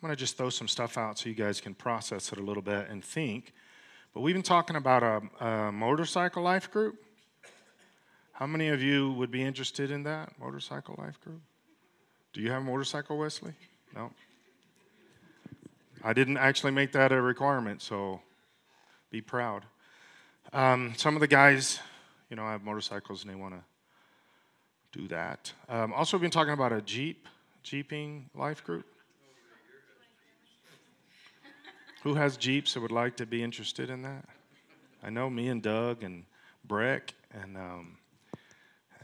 I'm going to just throw some stuff out so you guys can process it a little bit and think. But we've been talking about a, a motorcycle life group. How many of you would be interested in that motorcycle life group? Do you have a motorcycle, Wesley? No. I didn't actually make that a requirement, so be proud. Um, some of the guys, you know, have motorcycles and they want to do that. Um, also, we've been talking about a Jeep, Jeeping life group. Who has Jeeps that would like to be interested in that? I know me and Doug and Breck and um,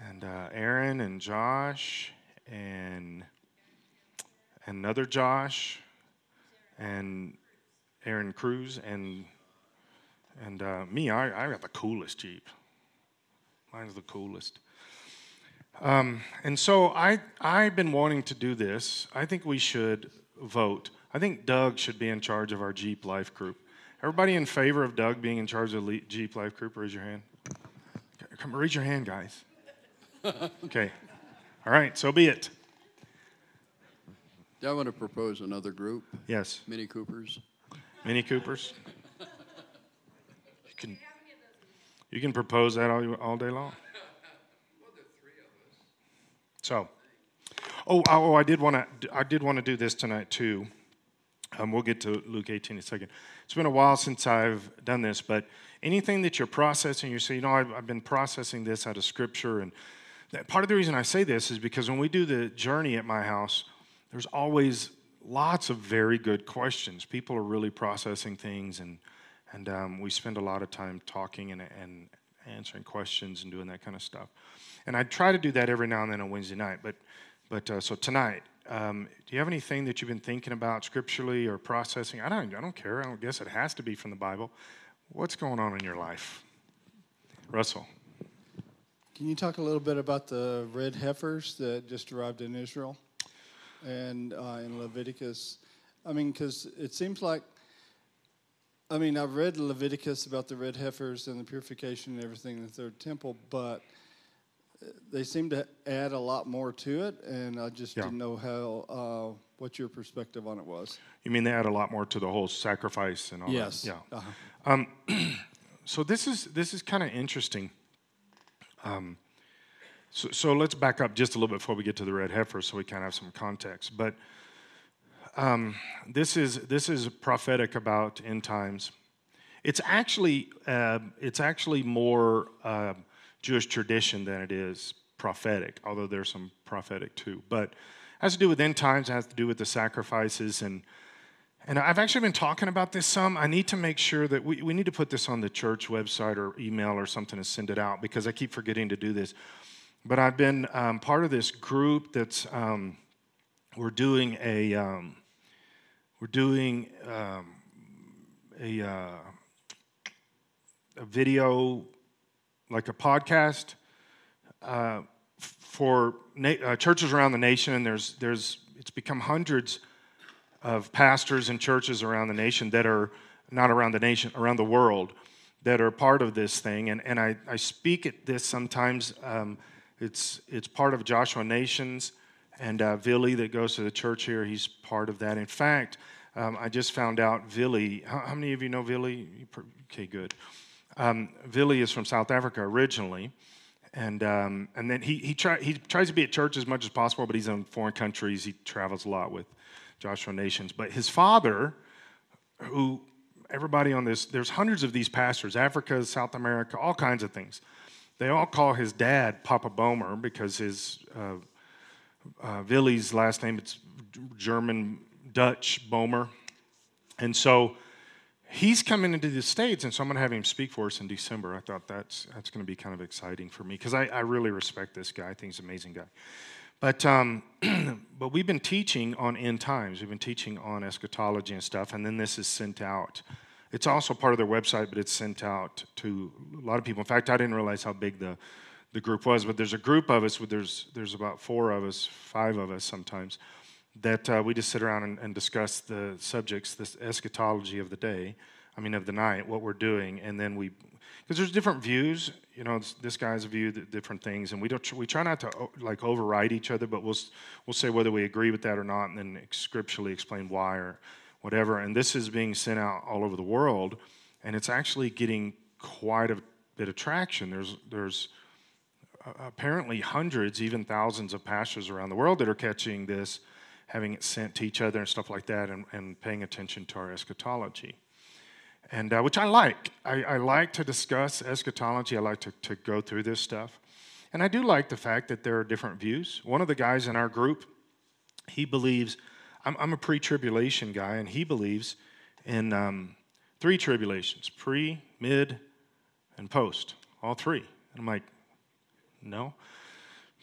and uh, Aaron and Josh and another Josh and Aaron Cruz and and uh, me. I, I got the coolest Jeep. Mine's the coolest. Um, and so I I've been wanting to do this. I think we should vote I think Doug should be in charge of our Jeep Life Group. Everybody in favor of Doug being in charge of the Jeep Life Group, raise your hand. Come, raise your hand, guys. Okay. All right, so be it. Do I want to propose another group. Yes. Mini Coopers. Mini Coopers. You can, you can propose that all, all day long. So, oh, oh, I did want to, I did want to do this tonight too. Um, we'll get to Luke 18 in a second. It's been a while since I've done this, but anything that you're processing, you say, you know, I've, I've been processing this out of Scripture. And that, part of the reason I say this is because when we do the journey at my house, there's always lots of very good questions. People are really processing things, and, and um, we spend a lot of time talking and, and answering questions and doing that kind of stuff. And I try to do that every now and then on Wednesday night. But, but uh, so tonight, um, do you have anything that you've been thinking about scripturally or processing? I don't, I don't care. I don't guess it has to be from the Bible. What's going on in your life? Russell. Can you talk a little bit about the red heifers that just arrived in Israel and uh, in Leviticus? I mean, because it seems like, I mean, I've read Leviticus about the red heifers and the purification and everything in the third temple, but they seem to add a lot more to it, and I just yeah. didn't know how uh, what your perspective on it was. You mean they add a lot more to the whole sacrifice and all yes. that? Yes. Yeah. Uh-huh. Um, so this is this is kind of interesting. Um, so, so let's back up just a little bit before we get to the red heifer, so we kind of have some context. But um, this is this is prophetic about end times. It's actually uh, it's actually more. Uh, Jewish tradition than it is prophetic, although there's some prophetic too. But has to do with end times, has to do with the sacrifices. And, and I've actually been talking about this some. I need to make sure that we, we need to put this on the church website or email or something to send it out because I keep forgetting to do this. But I've been um, part of this group that's, um, we're doing a, um, we're doing um, a, uh, a video like a podcast uh, for na- uh, churches around the nation, and there's there's it's become hundreds of pastors and churches around the nation that are not around the nation, around the world, that are part of this thing. And and I, I speak at this sometimes. Um, it's it's part of Joshua Nations, and uh, Billy that goes to the church here. He's part of that. In fact. Um, I just found out Vili. How, how, many of you know Vili? Okay, good. Um, Vili is from South Africa originally, and um, and then he he, try, he tries to be at church as much as possible, but he's in foreign countries. He travels a lot with Joshua Nations. But his father, who everybody on this, there's hundreds of these pastors, Africa, South America, all kinds of things. They all call his dad Papa Bomer because his uh, uh, last name it's German Dutch Bomer, and so he's coming into the states and so i'm going to have him speak for us in december. I thought that's that's going to be kind of exciting for me because I, I, really respect this guy. I think he's an amazing guy. But um, but we've been teaching on end times. We've been teaching on eschatology and stuff and then this is sent out. It's also part of their website but it's sent out to a lot of people. In fact i didn't realize how big the the group was but there's a group of us there's there's about four of us five of us sometimes that uh, we just sit around and, and, discuss the subjects, this eschatology of the day. I mean, of the night, what we're doing, and then we, because there's different views. You know, this guy's view, different things, and we don't. We try not to like override each other, but we'll we'll say whether we agree with that or not, and then scripturally explain why or whatever. And this is being sent out all over the world, and it's actually getting quite a bit of traction. There's there's apparently hundreds, even thousands of pastors around the world that are catching this, having it sent to each other and stuff like that, and, and paying attention to our eschatology. And uh, which I like. I, I like to discuss eschatology. I like to, to go through this stuff. And I do like the fact that there are different views. One of the guys in our group, he believes, I'm, I'm a pre tribulation guy, and he believes in um, three tribulations pre, mid, and post. All three. And I'm like, no.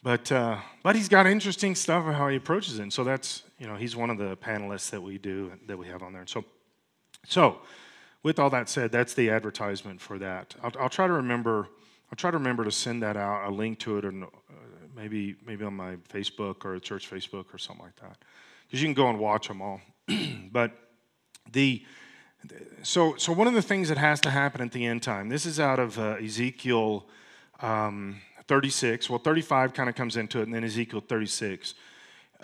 But uh, but he's got interesting stuff of how he approaches it. And so that's you know he's one of the panelists that we do that we have on there. And so so with all that said, that's the advertisement for that. I'll, I'll try to remember. I'll try to remember to send that out, a link to it, or uh, maybe maybe on my Facebook or church Facebook or something like that, because you can go and watch them all. but the so so one of the things that has to happen at the end time. This is out of uh, Ezekiel. Um, 36. Well, 35 kind of comes into it, and then Ezekiel 36.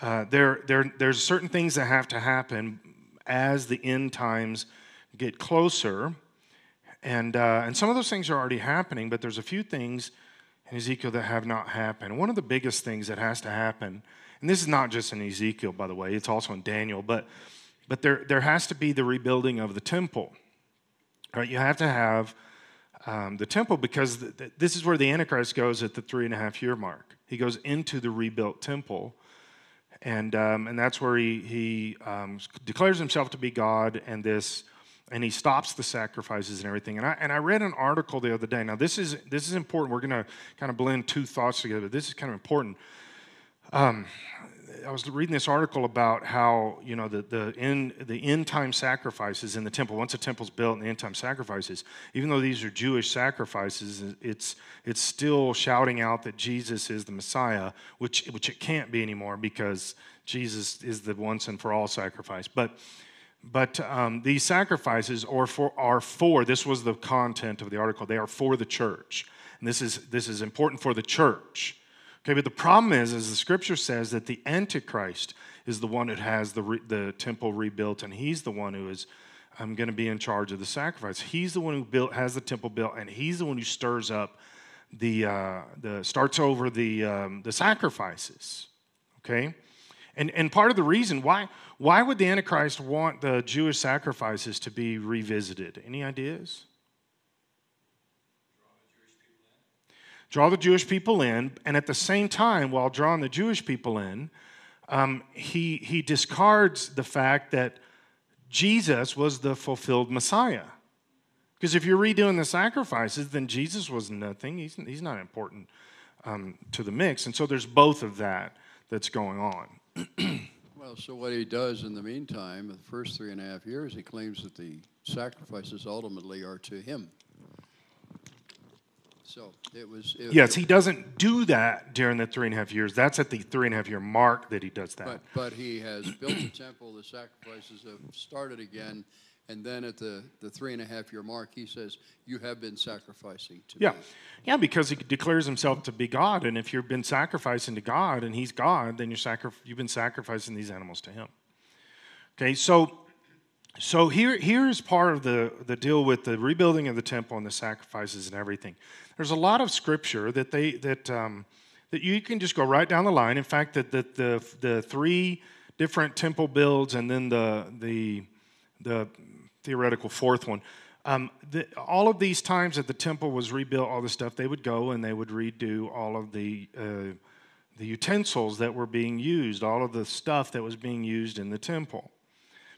Uh, there, there, there's certain things that have to happen as the end times get closer, and uh, and some of those things are already happening. But there's a few things in Ezekiel that have not happened. One of the biggest things that has to happen, and this is not just in Ezekiel, by the way, it's also in Daniel, but but there there has to be the rebuilding of the temple. Right? You have to have um, the temple because th- th- this is where the Antichrist goes at the three and a half year mark. He goes into the rebuilt temple, and um, and that's where he he um, declares himself to be God, and this and he stops the sacrifices and everything. And I and I read an article the other day. Now this is this is important. We're going to kind of blend two thoughts together. This is kind of important. I was reading this article about how you know the the end the end time sacrifices in the temple. Once the temple's built, and the end time sacrifices, even though these are Jewish sacrifices, it's it's still shouting out that Jesus is the Messiah, which which it can't be anymore because Jesus is the once and for all sacrifice. But but um, these sacrifices are for are for this was the content of the article. They are for the church, and this is this is important for the church. Okay, but the problem is, as the scripture says, that the Antichrist is the one that has the, re- the temple rebuilt, and he's the one who is um, going to be in charge of the sacrifice. He's the one who built, has the temple built, and he's the one who stirs up the, uh, the starts over the, um, the sacrifices. Okay, and, and part of the reason why why would the Antichrist want the Jewish sacrifices to be revisited? Any ideas? Draw the Jewish people in, and at the same time, while drawing the Jewish people in, um, he, he discards the fact that Jesus was the fulfilled Messiah. Because if you're redoing the sacrifices, then Jesus was nothing. He's, he's not important um, to the mix. And so there's both of that that's going on. Well, so what he does in the meantime, the first three and a half years, he claims that the sacrifices ultimately are to him. So it was. It, Yes, he doesn't do that during the three and a half years. That's at the three and a half year mark that he does that. But, but he has built the temple, the sacrifices have started again, and then at the, the three and a half year mark, he says, You have been sacrificing to Yeah. me. Yeah, because he declares himself to be God. And if you've been sacrificing to God and he's God, then you're sacri- you've been sacrificing these animals to him. Okay, so so here here's part of the, the deal with the rebuilding of the temple and the sacrifices and everything. There's a lot of scripture that they that um, that you can just go right down the line. In fact, that the, the the three different temple builds and then the the the theoretical fourth one. Um, the, all of these times that the temple was rebuilt, all the stuff, they would go and they would redo all of the uh, the utensils that were being used, all of the stuff that was being used in the temple.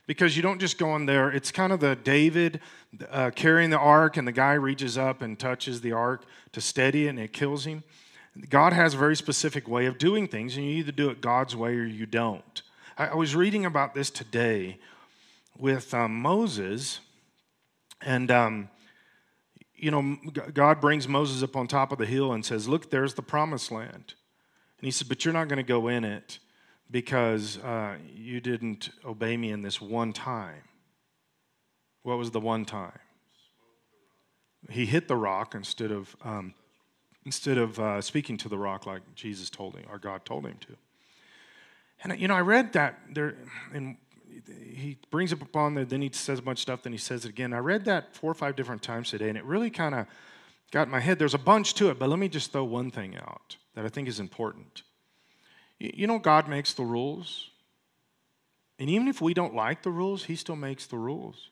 Because you don't just go in there. It's kind of the David uh, carrying the ark, and the guy reaches up and touches the ark to steady it, and it kills him. God has a very specific way of doing things, and you either do it God's way or you don't. I, I was reading about this today with um, Moses, and um, you know, God brings Moses up on top of the hill and says, "Look, there's the promised land." And he said, "But you're not going to go in it because uh, you didn't obey me in this one time." What was the one time? He hit the rock instead of um, instead of uh, speaking to the rock like Jesus told him or God told him to. And you know, I read that there, and he brings it upon there. Then he says a bunch of stuff. Then he says it again. I read that four or five different times today, and it really kind of got in my head. There's a bunch to it, but let me just throw one thing out that I think is important. You know, God makes the rules. And even if we don't like the rules, He still makes the rules.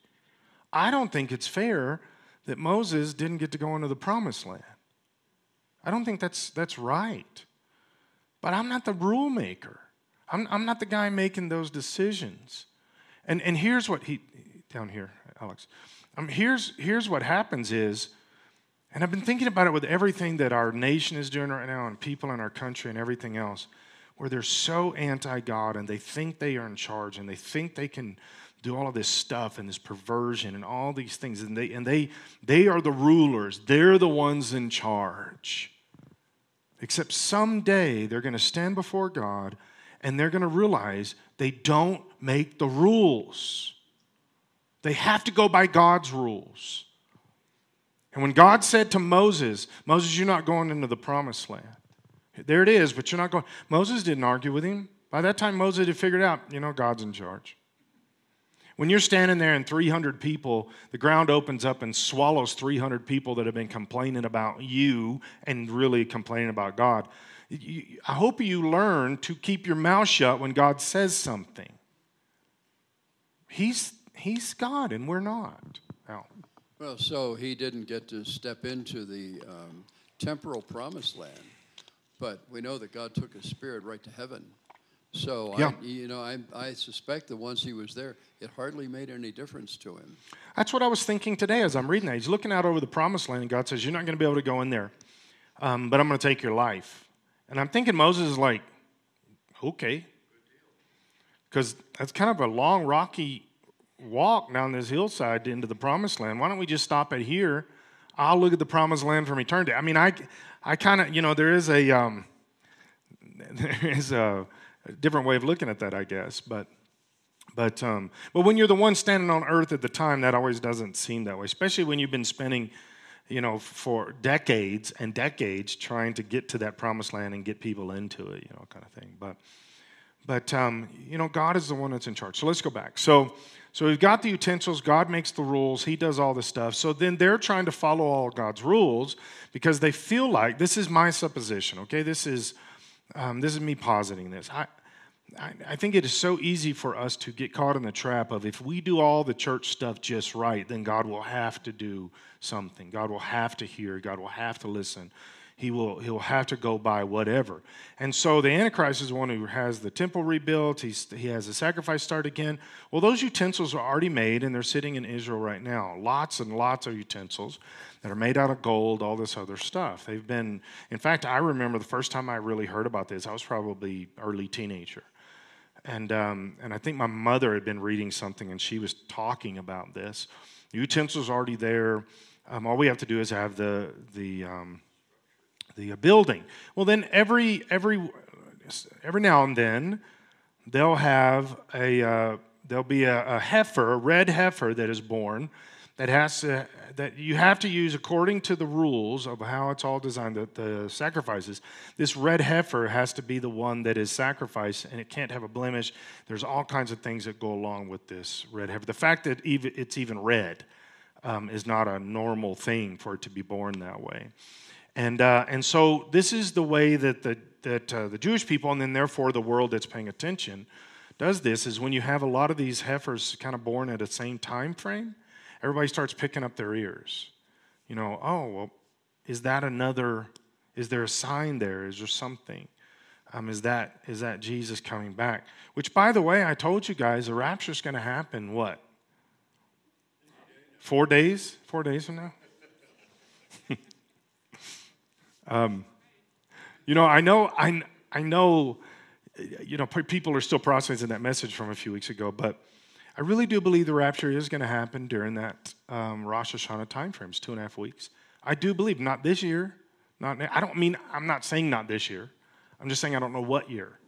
I don't think it's fair that Moses didn't get to go into the promised land. I don't think that's, that's right. But I'm not the rule maker, I'm, I'm not the guy making those decisions. And, and here's what he, down here, Alex, um, here's, here's what happens is, and I've been thinking about it with everything that our nation is doing right now and people in our country and everything else where they're so anti God and they think they are in charge and they think they can do all of this stuff and this perversion and all these things. And they and they they are the rulers. They're the ones in charge. Except someday they're going to stand before God and they're going to realize they don't make the rules. They have to go by God's rules. And when God said to Moses Moses you're not going into the promised land there it is, but you're not going. Moses didn't argue with him. By that time, Moses had figured out, you know, God's in charge. When you're standing there and 300 people, the ground opens up and swallows 300 people that have been complaining about you and really complaining about God. I hope you learn to keep your mouth shut when God says something. He's, he's God and we're not. Now, Well, so he didn't get to step into the um, temporal promised land. But we know that God took his spirit right to heaven. So, Yeah. I, you know, I, I suspect that once he was there, it hardly made any difference to him. That's what I was thinking today as I'm reading that. He's looking out over the promised land, and God says, You're not going to be able to go in there, um, but I'm going to take your life. And I'm thinking Moses is like, Okay. Because that's kind of a long, rocky walk down this hillside into the promised land. Why don't we just stop at here? I'll look at the promised land from eternity. I mean, I, I kind of, you know, there is a, um, there is a, a, different way of looking at that, I guess. But, but, um, but when you're the one standing on earth at the time, that always doesn't seem that way, especially when you've been spending, you know, for decades and decades trying to get to that promised land and get people into it, you know, kind of thing. But, but um, you know, God is the one that's in charge. So let's go back. So, so we've got the utensils, God makes the rules, He does all this stuff. So then they're trying to follow all God's rules because they feel like this is my supposition, okay? This is, um, this is me positing this. I, I, I think it is so easy for us to get caught in the trap of if we do all the church stuff just right, then God will have to do something. God will have to hear, God will have to listen he will he'll have to go by whatever. And so the Antichrist is the one who has the temple rebuilt. He's, he has the sacrifice start again. Well, those utensils are already made, and they're sitting in Israel right now. Lots and lots of utensils that are made out of gold, all this other stuff. They've been, in fact, I remember the first time I really heard about this. I was probably early teenager. And, um, and I think my mother had been reading something and she was talking about this. The utensils are already there. Um, all we have to do is have the, the, um, the building. Well, then every every every now and then they'll have a uh, there'll be a, a, heifer, a red heifer that is born that has to, that you have to use according to the rules of how it's all designed. The, the sacrifices. This red heifer has to be the one that is sacrificed, and it can't have a blemish. There's all kinds of things that go along with this red heifer. The fact that even, it's even red um, is not a normal thing for it to be born that way. And, uh, and so this is the way that, the, that uh, the Jewish people, and then therefore the world that's paying attention, does this is when you have a lot of these heifers kind of born at the same time frame, everybody starts picking up their ears. You know, oh, well, is that another, is there a sign there? Is there something? Um, is, that, is that Jesus coming back? Which, by the way, I told you guys, the rapture is going to happen what? Four days? Four days from now? Um, you know, I know, I, I know, you know, people are still processing that message from a few weeks ago, but I really do believe the rapture is going to happen during that um, Rosh Hashanah time frames, two and a half weeks. I do believe, not this year, not. I don't mean I'm not saying not this year. I'm just saying I don't know what year,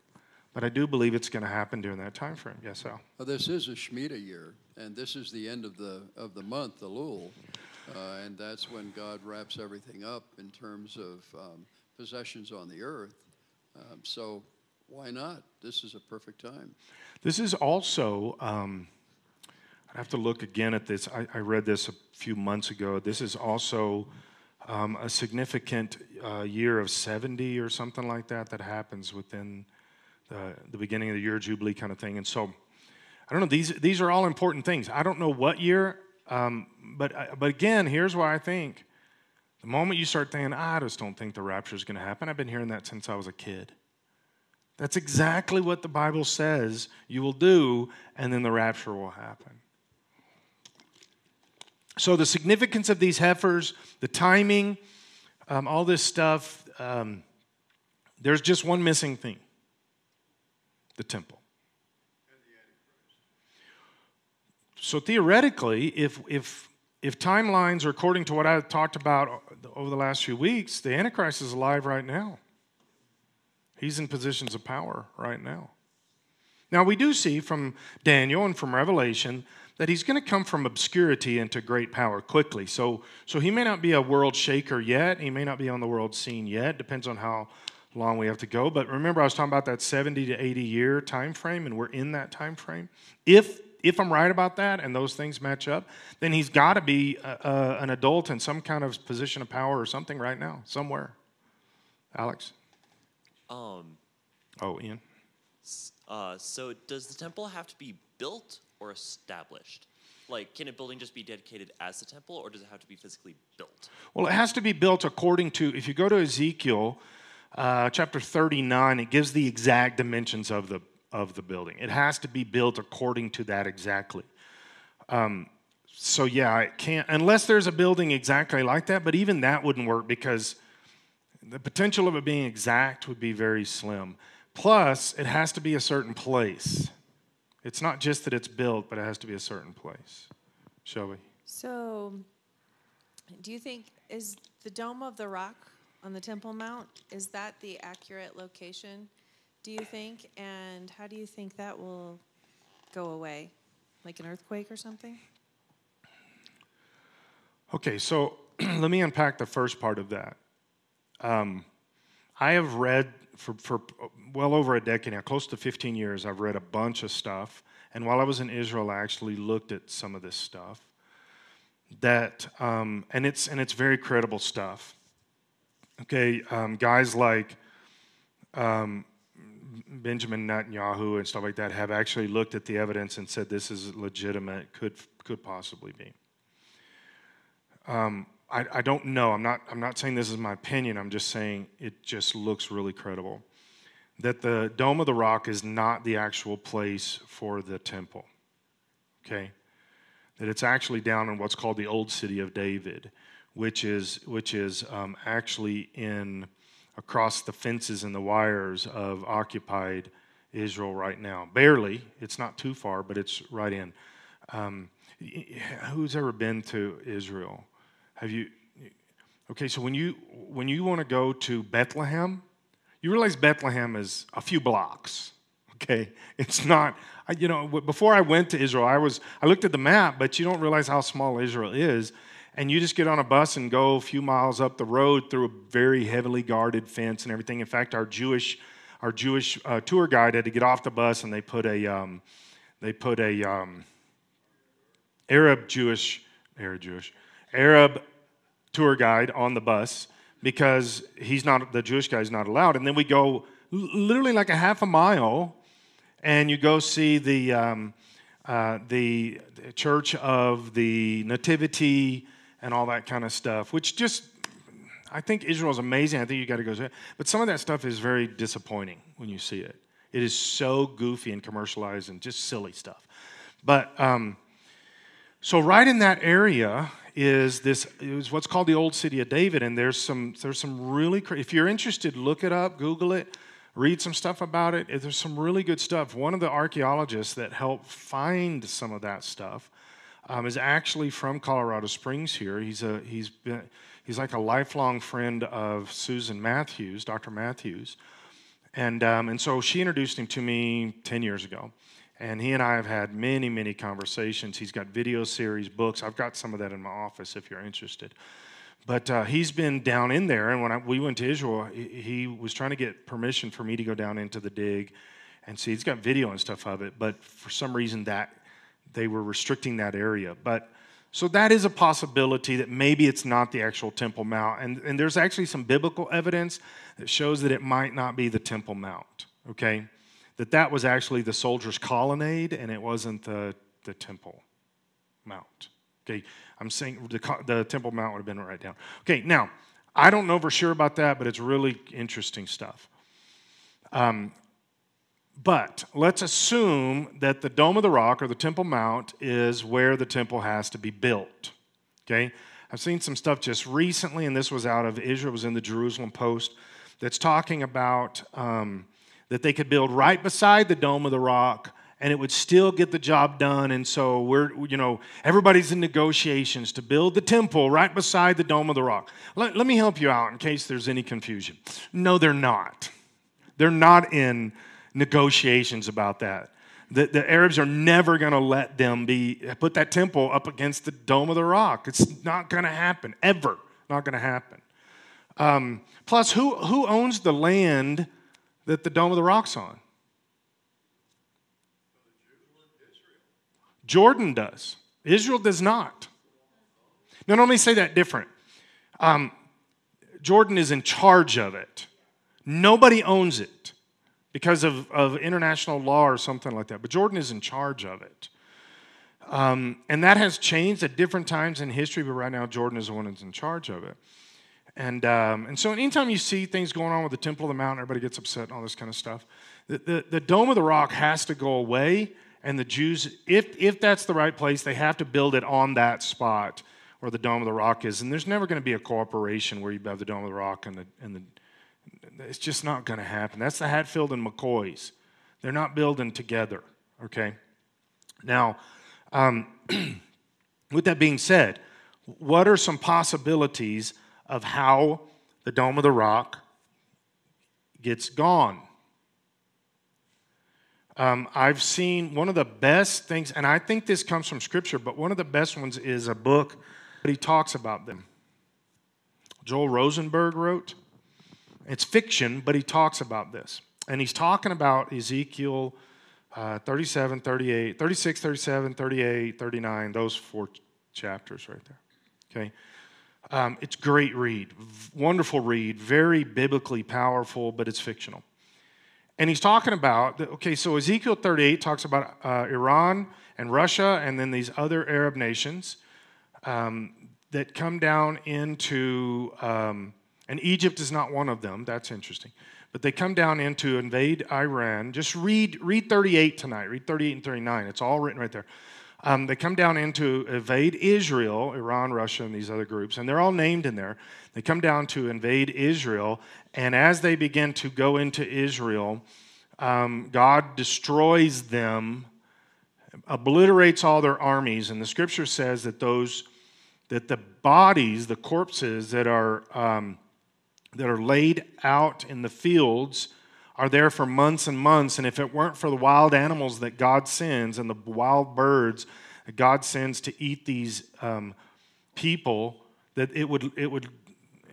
But I do believe it's going to happen during that time frame. Yes, Al. Well, this is a Shemitah year, and this is the end of the of the month, the Elul, uh, and that's when God wraps everything up in terms of um, possessions on the earth. Um, so why not? This is a perfect time. This is also, um, I have to look again at this. I, I, read this a few months ago. This is also um, a significant uh, year of 70 or something like that that happens within the, the beginning of the year Jubilee kind of thing. And so, I don't know, these, these are all important things. I don't know what year, um, but, uh, but again, here's why I think the moment you start thinking, I just don't think the rapture is going to happen, I've been hearing that since I was a kid. That's exactly what the Bible says you will do, and then the rapture will happen. So, the significance of these heifers, the timing, um, all this stuff, um, there's just one missing thing the temple. So, theoretically, if, if, if timelines are according to what I've talked about over the last few weeks, the Antichrist is alive right now. He's in positions of power right now. Now, we do see from Daniel and from Revelation that he's going to come from obscurity into great power quickly. So, so he may not be a world shaker yet. He may not be on the world scene yet. Depends on how long we have to go. But remember, I was talking about that 70 to 80 year time frame, and we're in that time frame. If if I'm right about that and those things match up, then he's got to be a, a, an adult in some kind of position of power or something right now, somewhere. Alex? Um, oh, Ian. Uh, so does the temple have to be built or established? Like, can a building just be dedicated as the temple, or does it have to be physically built? Well, it has to be built according to. If you go to Ezekiel, uh, chapter thirty-nine, it gives the exact dimensions of the of the building. It has to be built according to that exactly. Um, so yeah, it can't unless there's a building exactly like that. But even that wouldn't work because the potential of it being exact would be very slim. Plus, it has to be a certain place. It's not just that it's built, but it has to be a certain place. Shall we? So, do you think is the Dome of the Rock on the Temple Mount is that the accurate location? Do you think, and how do you think that will go away, like an earthquake or something? Okay, so let me unpack the first part of that. Um, I have read for, for well over a decade now, close to 15 years, I've read a bunch of stuff. And while I was in Israel, I actually looked at some of this stuff. That, um, and, it's, and it's very credible stuff. Okay, um, guys like um, Benjamin Netanyahu and stuff like that have actually looked at the evidence and said this is legitimate, could, could possibly be. Um, I, I don't know. I'm not, I'm not saying this is my opinion. I'm just saying it just looks really credible. That the Dome of the Rock is not the actual place for the temple. Okay? That it's actually down in what's called the Old City of David, which is, which is um, actually in across the fences and the wires of occupied Israel right now. Barely. It's not too far, but it's right in. Um, who's ever been to Israel? Have you? Okay, so when you when you want to go to Bethlehem, you realize Bethlehem is a few blocks. Okay, it's not. You know, before I went to Israel, I was I looked at the map, but you don't realize how small Israel is. And you just get on a bus and go a few miles up the road through a very heavily guarded fence and everything. In fact, our Jewish our Jewish uh, tour guide had to get off the bus and they put a um, they put a um, Arab Jewish Arab Jewish Arab tour guide on the bus because he's not the Jewish guy is not allowed. And then we go literally like a half a mile, and you go see the um, uh, the, the Church of the Nativity and all that kind of stuff, which just I think Israel is amazing. I think you got to go see it. But some of that stuff is very disappointing when you see it. It is so goofy and commercialized and just silly stuff. But um, so right in that area is this is what's called the old city of David, and there's some there's some really if you're interested, look it up, Google it, read some stuff about it. There's some really good stuff. One of the archaeologists that helped find some of that stuff um, is actually from Colorado Springs. Here, he's a he's been he's like a lifelong friend of Susan Matthews, Dr. Matthews, And, um, and so she introduced him to me 10 years ago. And he and I have had many, many conversations. He's got video series, books. I've got some of that in my office if you're interested. But uh, he's been down in there, and when I, we went to Israel, he, he, was trying to get permission for me to go down into the dig and see. He's got video and stuff of it, but for some reason that they were restricting that area. But so that is a possibility that maybe it's not the actual Temple Mount, and, and there's actually some biblical evidence that shows that it might not be the Temple Mount. Okay, that that was actually the soldiers' colonnade, and it wasn't the the Temple Mount. Okay, I'm saying the, the Temple Mount would have been right down. Okay, now, I don't know for sure about that, but it's really interesting stuff. Um, but let's assume that the Dome of the Rock or the Temple Mount is where the temple has to be built. Okay? I've seen some stuff just recently, and this was out of Israel, was in the Jerusalem Post, that's talking about um, that they could build right beside the Dome of the Rock and it would still get the job done. And so we're, you know, everybody's in negotiations to build the temple right beside the Dome of the Rock. Let, let me help you out in case there's any confusion. No, they're not. They're not in negotiations about that. The, the Arabs are never going to let them be put that temple up against the Dome of the Rock. It's not going to happen ever. Not going to happen. Um, plus, who who owns the land that the Dome of the Rock's on? Jordan does. Israel does not. Now, let me say that different. Um, Jordan is in charge of it. Nobody owns it because of, of international law or something like that, but Jordan is in charge of it. Um, and that has changed at different times in history, but right now Jordan is the one that's in charge of it. And, um, and so anytime you see things going on with the Temple of the Mount, everybody gets upset and all this kind of stuff. The, the, the Dome of the Rock has to go away and the Jews, if, if that's the right place, they have to build it on that spot where the Dome of the Rock is. And there's never going to be a cooperation where you have the Dome of the Rock and the, and the it's just not going to happen. That's the Hatfield and McCoys. They're not building together, okay? Now, um, with that being said, what are some possibilities of how the Dome of the Rock gets gone? Um, I've seen one of the best things, and I think this comes from Scripture, but one of the best ones is a book that he talks about them. Joel Rosenberg wrote. It's fiction, but he talks about this. And he's talking about Ezekiel uh, 37, 38, 36, 37, 38, 39, those four chapters right there. Okay? Um, it's great read, wonderful read, very biblically powerful, but it's fictional. And he's talking about, okay, so Ezekiel 38 talks about uh, Iran and Russia and then these other Arab nations um, that come down into, um, and Egypt is not one of them, that's interesting. But they come down in to invade Iran. Just read, read 38 tonight, read 38 and 39. It's all written right there. Um, they come down in to invade Israel, Iran, Russia, and these other groups, and they're all named in there. They come down to invade Israel, and as they begin to go into Israel, um, God destroys them, obliterates all their armies, and the scripture says that those that the bodies, the corpses that are um, that are laid out in the fields are there for months and months. And if it weren't for the wild animals that God sends and the wild birds that God sends to eat these um, people, that it would, it would,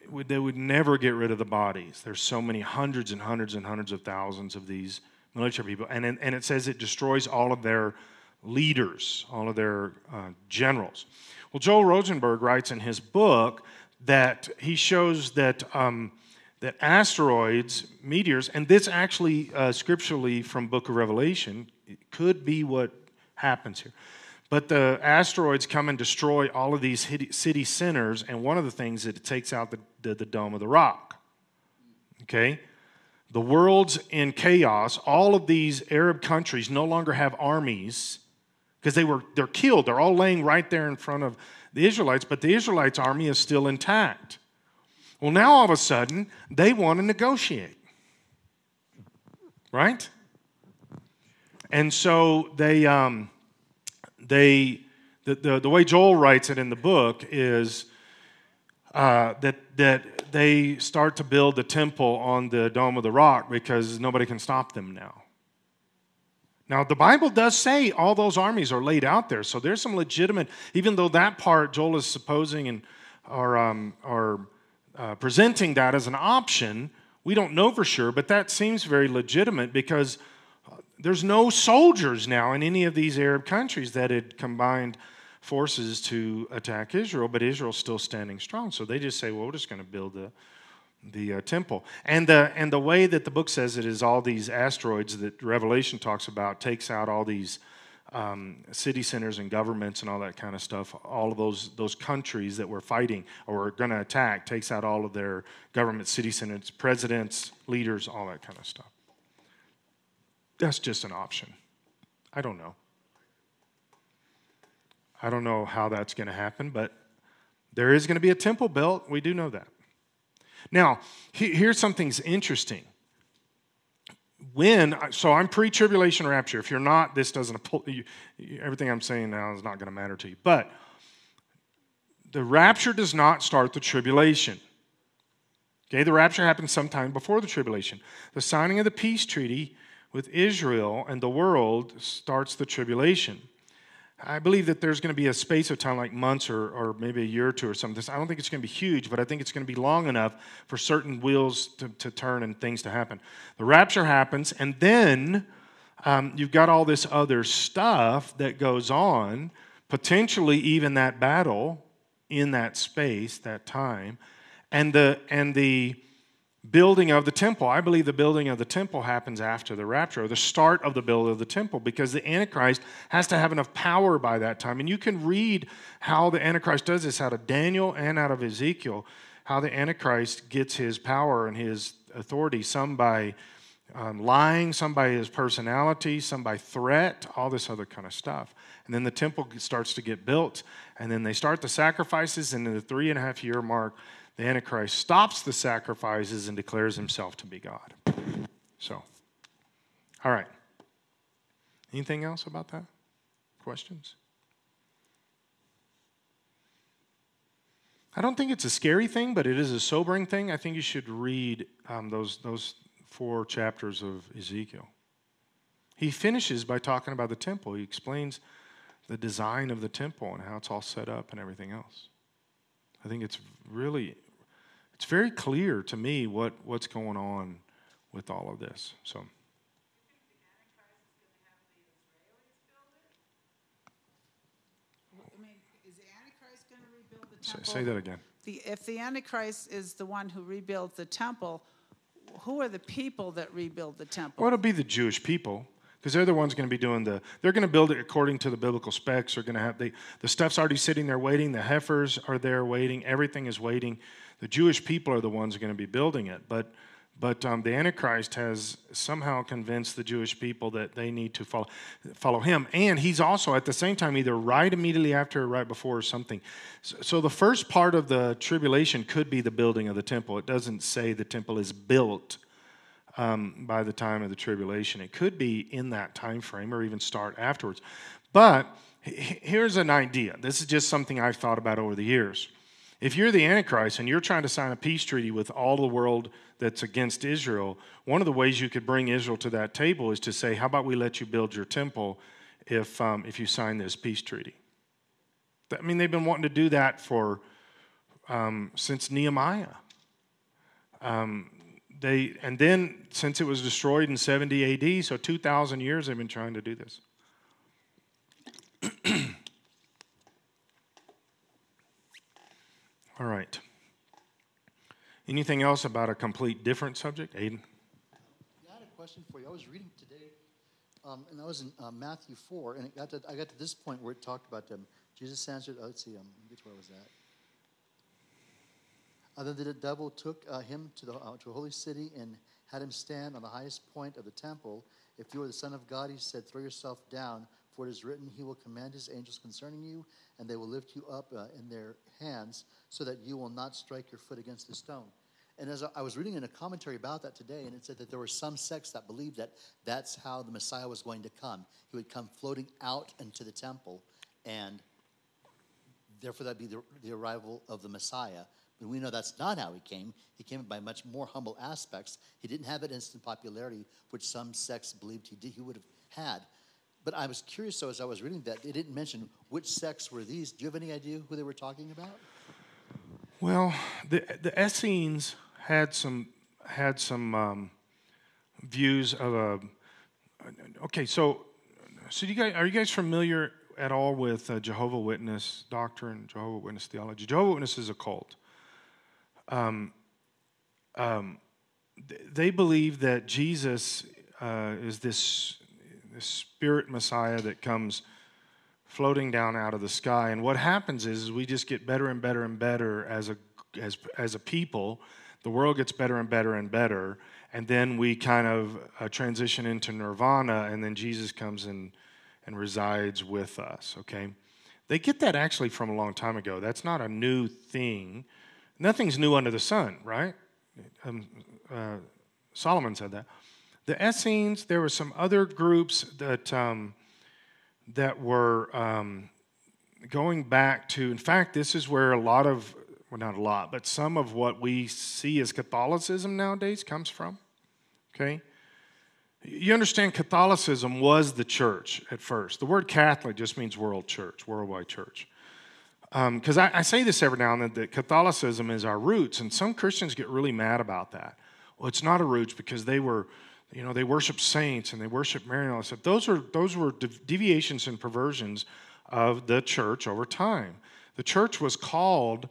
it would, they would never get rid of the bodies. There's so many hundreds and hundreds and hundreds of thousands of these military people. And, and it says it destroys all of their leaders, all of their uh, generals. Well, Joel Rosenberg writes in his book that he shows that um, that asteroids, meteors, and this actually uh, scripturally from Book of Revelation could be what happens here. But the asteroids come and destroy all of these city centers, and one of the things that it takes out the, the, the dome of the rock. Okay? The world's in chaos. All of these Arab countries no longer have armies because they were they're killed. They're all laying right there in front of the Israelites, but the Israelites' army is still intact. Well, now all of a sudden, they want to negotiate. Right? And so they, um, they the, the, the way Joel writes it in the book is uh, that, that they start to build the temple on the Dome of the Rock because nobody can stop them now. Now, the Bible does say all those armies are laid out there, so there's some legitimate, even though that part Joel is supposing and are, um, are uh, presenting that as an option, we don't know for sure, but that seems very legitimate because uh, there's no soldiers now in any of these Arab countries that had combined forces to attack Israel, but Israel's still standing strong. So they just say, well, we're just going to build the, the uh, temple. And the, and the way that the book says it is all these asteroids that Revelation talks about takes out all these um, city centers and governments and all that kind of stuff. All of those, those countries that were fighting or were going to attack takes out all of their government, city centers, presidents, leaders, all that kind of stuff. That's just an option. I don't know. I don't know how that's going to happen, but there is going to be a temple built. We do know that. Now, here's something's interesting. When, so I'm pre tribulation rapture. If you're not, this doesn't, everything I'm saying now is not going to matter to you. But the rapture does not start the tribulation. Okay, the rapture happens sometime before the tribulation. The signing of the peace treaty with Israel and the world starts the tribulation. I believe that there's going to be a space of time, like months or, or maybe a year or two or something. I don't think it's going to be huge, but I think it's going to be long enough for certain wheels to, to turn and things to happen. The rapture happens, and then um, you've got all this other stuff that goes on, potentially even that battle in that space, that time, and the and the building of the temple. I believe the building of the temple happens after the rapture, or the start of the build of the temple, because the Antichrist has to have enough power by that time. And you can read how the Antichrist does this out of Daniel and out of Ezekiel, how the Antichrist gets his power and his authority, some by um, lying, some by his personality, some by threat, all this other kind of stuff. And then the temple starts to get built, and then they start the sacrifices, and in the three and a half year mark, the Antichrist stops the sacrifices and declares himself to be God. So, all right. Anything else about that? Questions? I don't think it's a scary thing, but it is a sobering thing. I think you should read um, those, those four chapters of Ezekiel. He finishes by talking about the temple. He explains the design of the temple and how it's all set up and everything else. I think it's really it's very clear to me what, what's going on with all of this. So. Say, say that again. The, if the Antichrist is the one who rebuilds the temple, who are the people that rebuild the temple? Well, it'll be the Jewish people because they're the ones going to be doing the. They're going to build it according to the biblical specs. They're going to have the the stuff's already sitting there waiting. The heifers are there waiting. Everything is waiting. The Jewish people are the ones going to be building it, but but um, the Antichrist has somehow convinced the Jewish people that they need to follow, follow him. And he's also, at the same time, either right immediately after or right before or something. So, so, the first part of the tribulation could be the building of the temple. It doesn't say the temple is built um, by the time of the tribulation. It could be in that time frame or even start afterwards. But here's an idea. This is just something I've thought about over the years. If you're the Antichrist and you're trying to sign a peace treaty with all the world that's against Israel, one of the ways you could bring Israel to that table is to say, How about we let you build your temple if, um, if you sign this peace treaty? I mean, they've been wanting to do that for um, since Nehemiah. Um, they, and then, since it was destroyed in 70 AD, so 2,000 years they've been trying to do this. All right. Anything else about a complete different subject? Aiden? Yeah, I had a question for you. I was reading today, um, and I was in uh, Matthew 4, and got to, I got to this point where it talked about them. Jesus answered, oh, let's see, um, which where was that? Uh, then the devil took uh, him to, the, uh, to a holy city and had him stand on the highest point of the temple. If you are the Son of God, he said, throw yourself down, for it is written, He will command His angels concerning you, and they will lift you up uh, in their hands, so that you will not strike your foot against the stone. And as I was reading in a commentary about that today, and it said that there were some sects that believed that that's how the Messiah was going to come. He would come floating out into the temple, and therefore that'd be the, the arrival of the Messiah. But we know that's not how he came. He came by much more humble aspects. He didn't have that instant popularity, which some sects believed he did, he would have had. But I was curious, though, as I was reading that, they didn't mention which sects were these. Do you have any idea who they were talking about? Well, the the Essenes had some had some um, views of a. Okay, so so you guys are you guys familiar at all with uh, Jehovah Witness doctrine, Jehovah Witness theology? Jehovah Witness is a cult. Um, um, th- they believe that Jesus uh, is this this spirit Messiah that comes floating down out of the sky. And what happens is, is we just get better and better and better as a as as a people. The world gets better and better and better, and then we kind of uh, transition into nirvana, and then Jesus comes and and resides with us. Okay, they get that actually from a long time ago. That's not a new thing. Nothing's new under the sun, right? Um, uh, Solomon said that. The Essenes, there were some other groups that. Um, that were um, going back to, in fact, this is where a lot of, well, not a lot, but some of what we see as Catholicism nowadays comes from. Okay? You understand Catholicism was the church at first. The word Catholic just means world church, worldwide church. Because I, I say this every now and then that Catholicism is our roots, and some Christians get really mad about that. Well, it's not a roots because they were you know, they worship saints and they worship Mary and all that stuff. Those were, those were deviations and perversions of the church over time. The church was called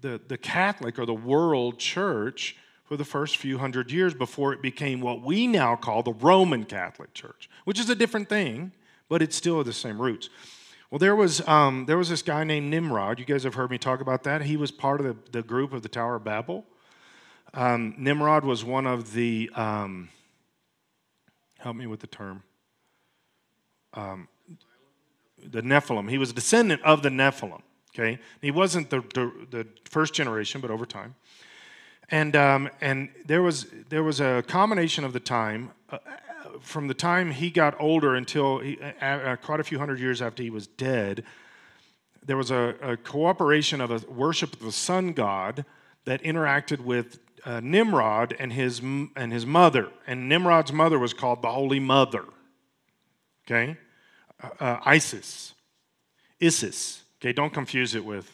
the, the Catholic or the world church for the first few hundred years before it became what we now call the Roman Catholic Church, which is a different thing, but it's still the same roots. Well, there was, um, there was this guy named Nimrod. You guys have heard me talk about that. He was part of the, the group of the Tower of Babel. Um, Nimrod was one of the. Um, help me with the term. Um, the Nephilim. He was a descendant of the Nephilim. Okay, he wasn't the, the, the first generation, but over time. And um, and there was there was a combination of the time uh, from the time he got older until he, uh, uh, quite a few hundred years after he was dead. There was a, a cooperation of a worship of the sun god that interacted with uh, Nimrod and his, and his mother. And Nimrod's mother was called the Holy Mother. Okay? Uh, uh, Isis. Isis. Okay, don't confuse it with,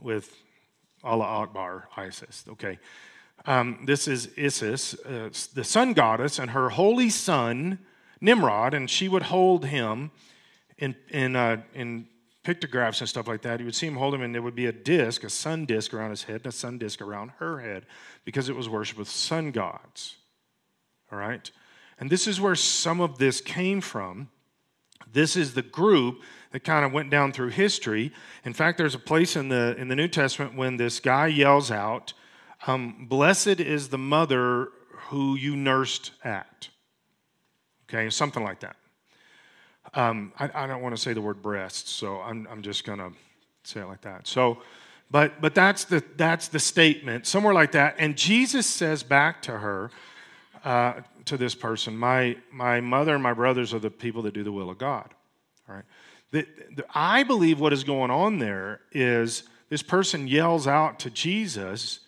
with Allah Akbar, ISIS. Okay. Um, this is Isis, uh, the sun goddess, and her holy son, Nimrod, and she would hold him in, in, uh, in pictographs and stuff like that, you would see him hold him, and there would be a disc, a sun disc around his head, and a sun disc around her head, because it was worship with sun gods. All right? And this is where some of this came from. This is the group that kind of went down through history. In fact, there's a place in the in the New Testament when this guy yells out, um, "Blessed is the mother who you nursed at." Okay, something like that. Um, I, I, don't want to say the word breasts, so I'm, I'm just going to say it like that. So, but but that's the that's the statement somewhere like that. And Jesus says back to her, uh, to this person, my my mother and my brothers are the people that do the will of God. All right. The, the, I believe what is going on there is this person yells out to Jesus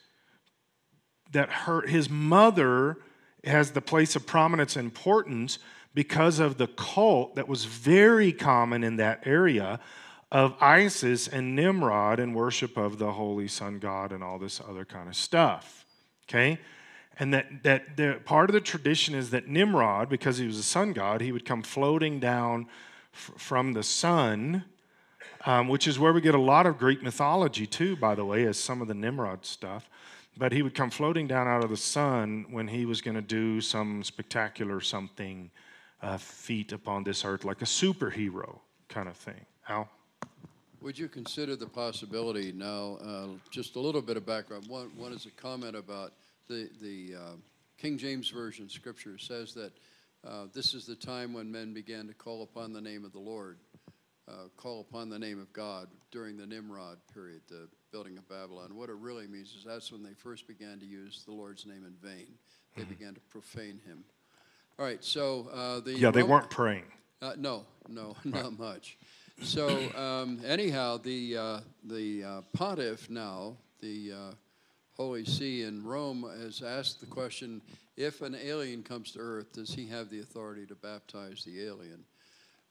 that her his mother has the place of prominence and importance because of the cult that was very common in that area of Isis and Nimrod and worship of the holy sun god and all this other kind of stuff. Okay? And that, that the, part of the tradition is that Nimrod, because he was a sun god, he would come floating down f- from the sun, um, which is where we get a lot of Greek mythology too, by the way, as some of the Nimrod stuff. But he would come floating down out of the sun when he was going to do some spectacular something uh, feet upon this earth, like a superhero kind of thing. Al? Would you consider the possibility now, uh, just a little bit of background? One, one is a comment about the, the uh, King James Version scripture says that uh, this is the time when men began to call upon the name of the Lord, uh, call upon the name of God during the Nimrod period, the building of Babylon. What it really means is that's when they first began to use the Lord's name in vain. They mm-hmm. began to profane him. All right, so uh, the. Yeah, they weren't praying. Uh, no, no, not much. So, um, anyhow, the, uh, the uh, pontiff now, the, uh, Holy See in Rome has asked the question if an alien comes to earth, does he have the authority to baptize the alien?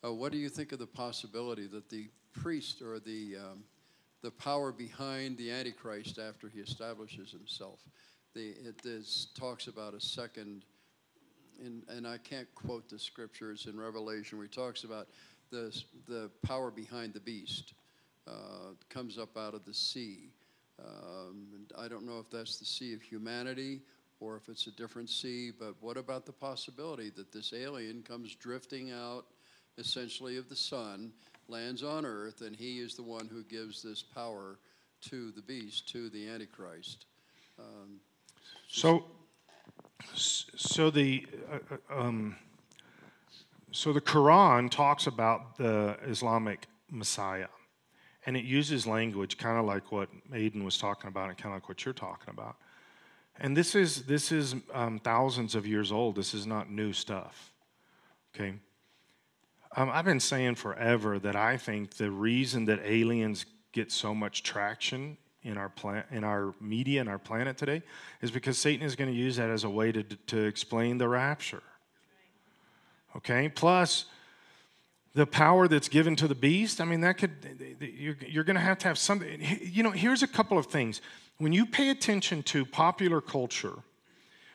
Uh, what do you think of the possibility that the priest or the, um, the power behind the Antichrist after he establishes himself? The, it is, talks about a second, in, and I can't quote the scriptures in Revelation where he talks about the, the power behind the beast uh, comes up out of the sea. Um, and I don't know if that's the sea of humanity or if it's a different sea, but what about the possibility that this alien comes drifting out essentially of the sun, lands on earth, and he is the one who gives this power to the beast, to the Antichrist? Um, So, so the uh, uh, um, so the Quran talks about the Islamic Messiah, and it uses language kind of like what Aiden was talking about, and kind of like what you're talking about. And this is this is um, thousands of years old. This is not new stuff. Okay. Um, I've been saying forever that I think the reason that aliens get so much traction in our plan, in our media and our planet today is because Satan is going to use that as a way to, to explain the rapture. Okay? Plus, the power that's given to the beast, I mean, that could, you're, you're going to have to have something. You know, here's a couple of things. When you pay attention to popular culture,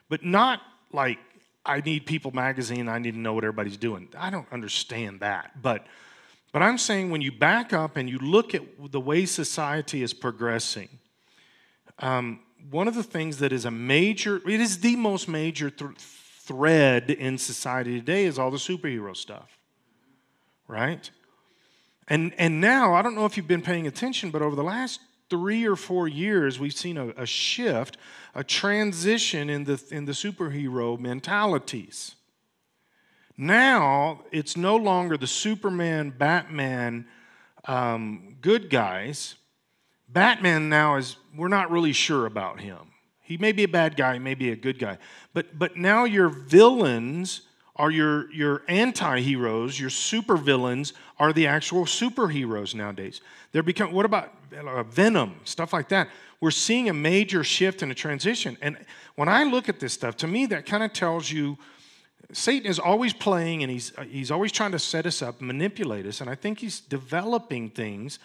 but not like I need People magazine, I need to know what everybody's doing. I don't understand that. But but I'm saying when you back up and you look at the way society is progressing, um, one of the things that is a major, it is the most major th- thread in society today is all the superhero stuff, right? And, and now, I don't know if you've been paying attention, but over the last three or four years, we've seen a, a shift, a transition in the, in the superhero mentalities. Now it's no longer the Superman, Batman, um, good guys. Batman now is, we're not really sure about him. He may be a bad guy, he may be a good guy. But, but now your villains are your, your anti heroes, your super villains are the actual superheroes nowadays. They're become, what about uh, Venom, stuff like that? We're seeing a major shift and a transition. And when I look at this stuff, to me, that kind of tells you Satan is always playing and he's, he's always trying to set us up, manipulate us. And I think he's developing things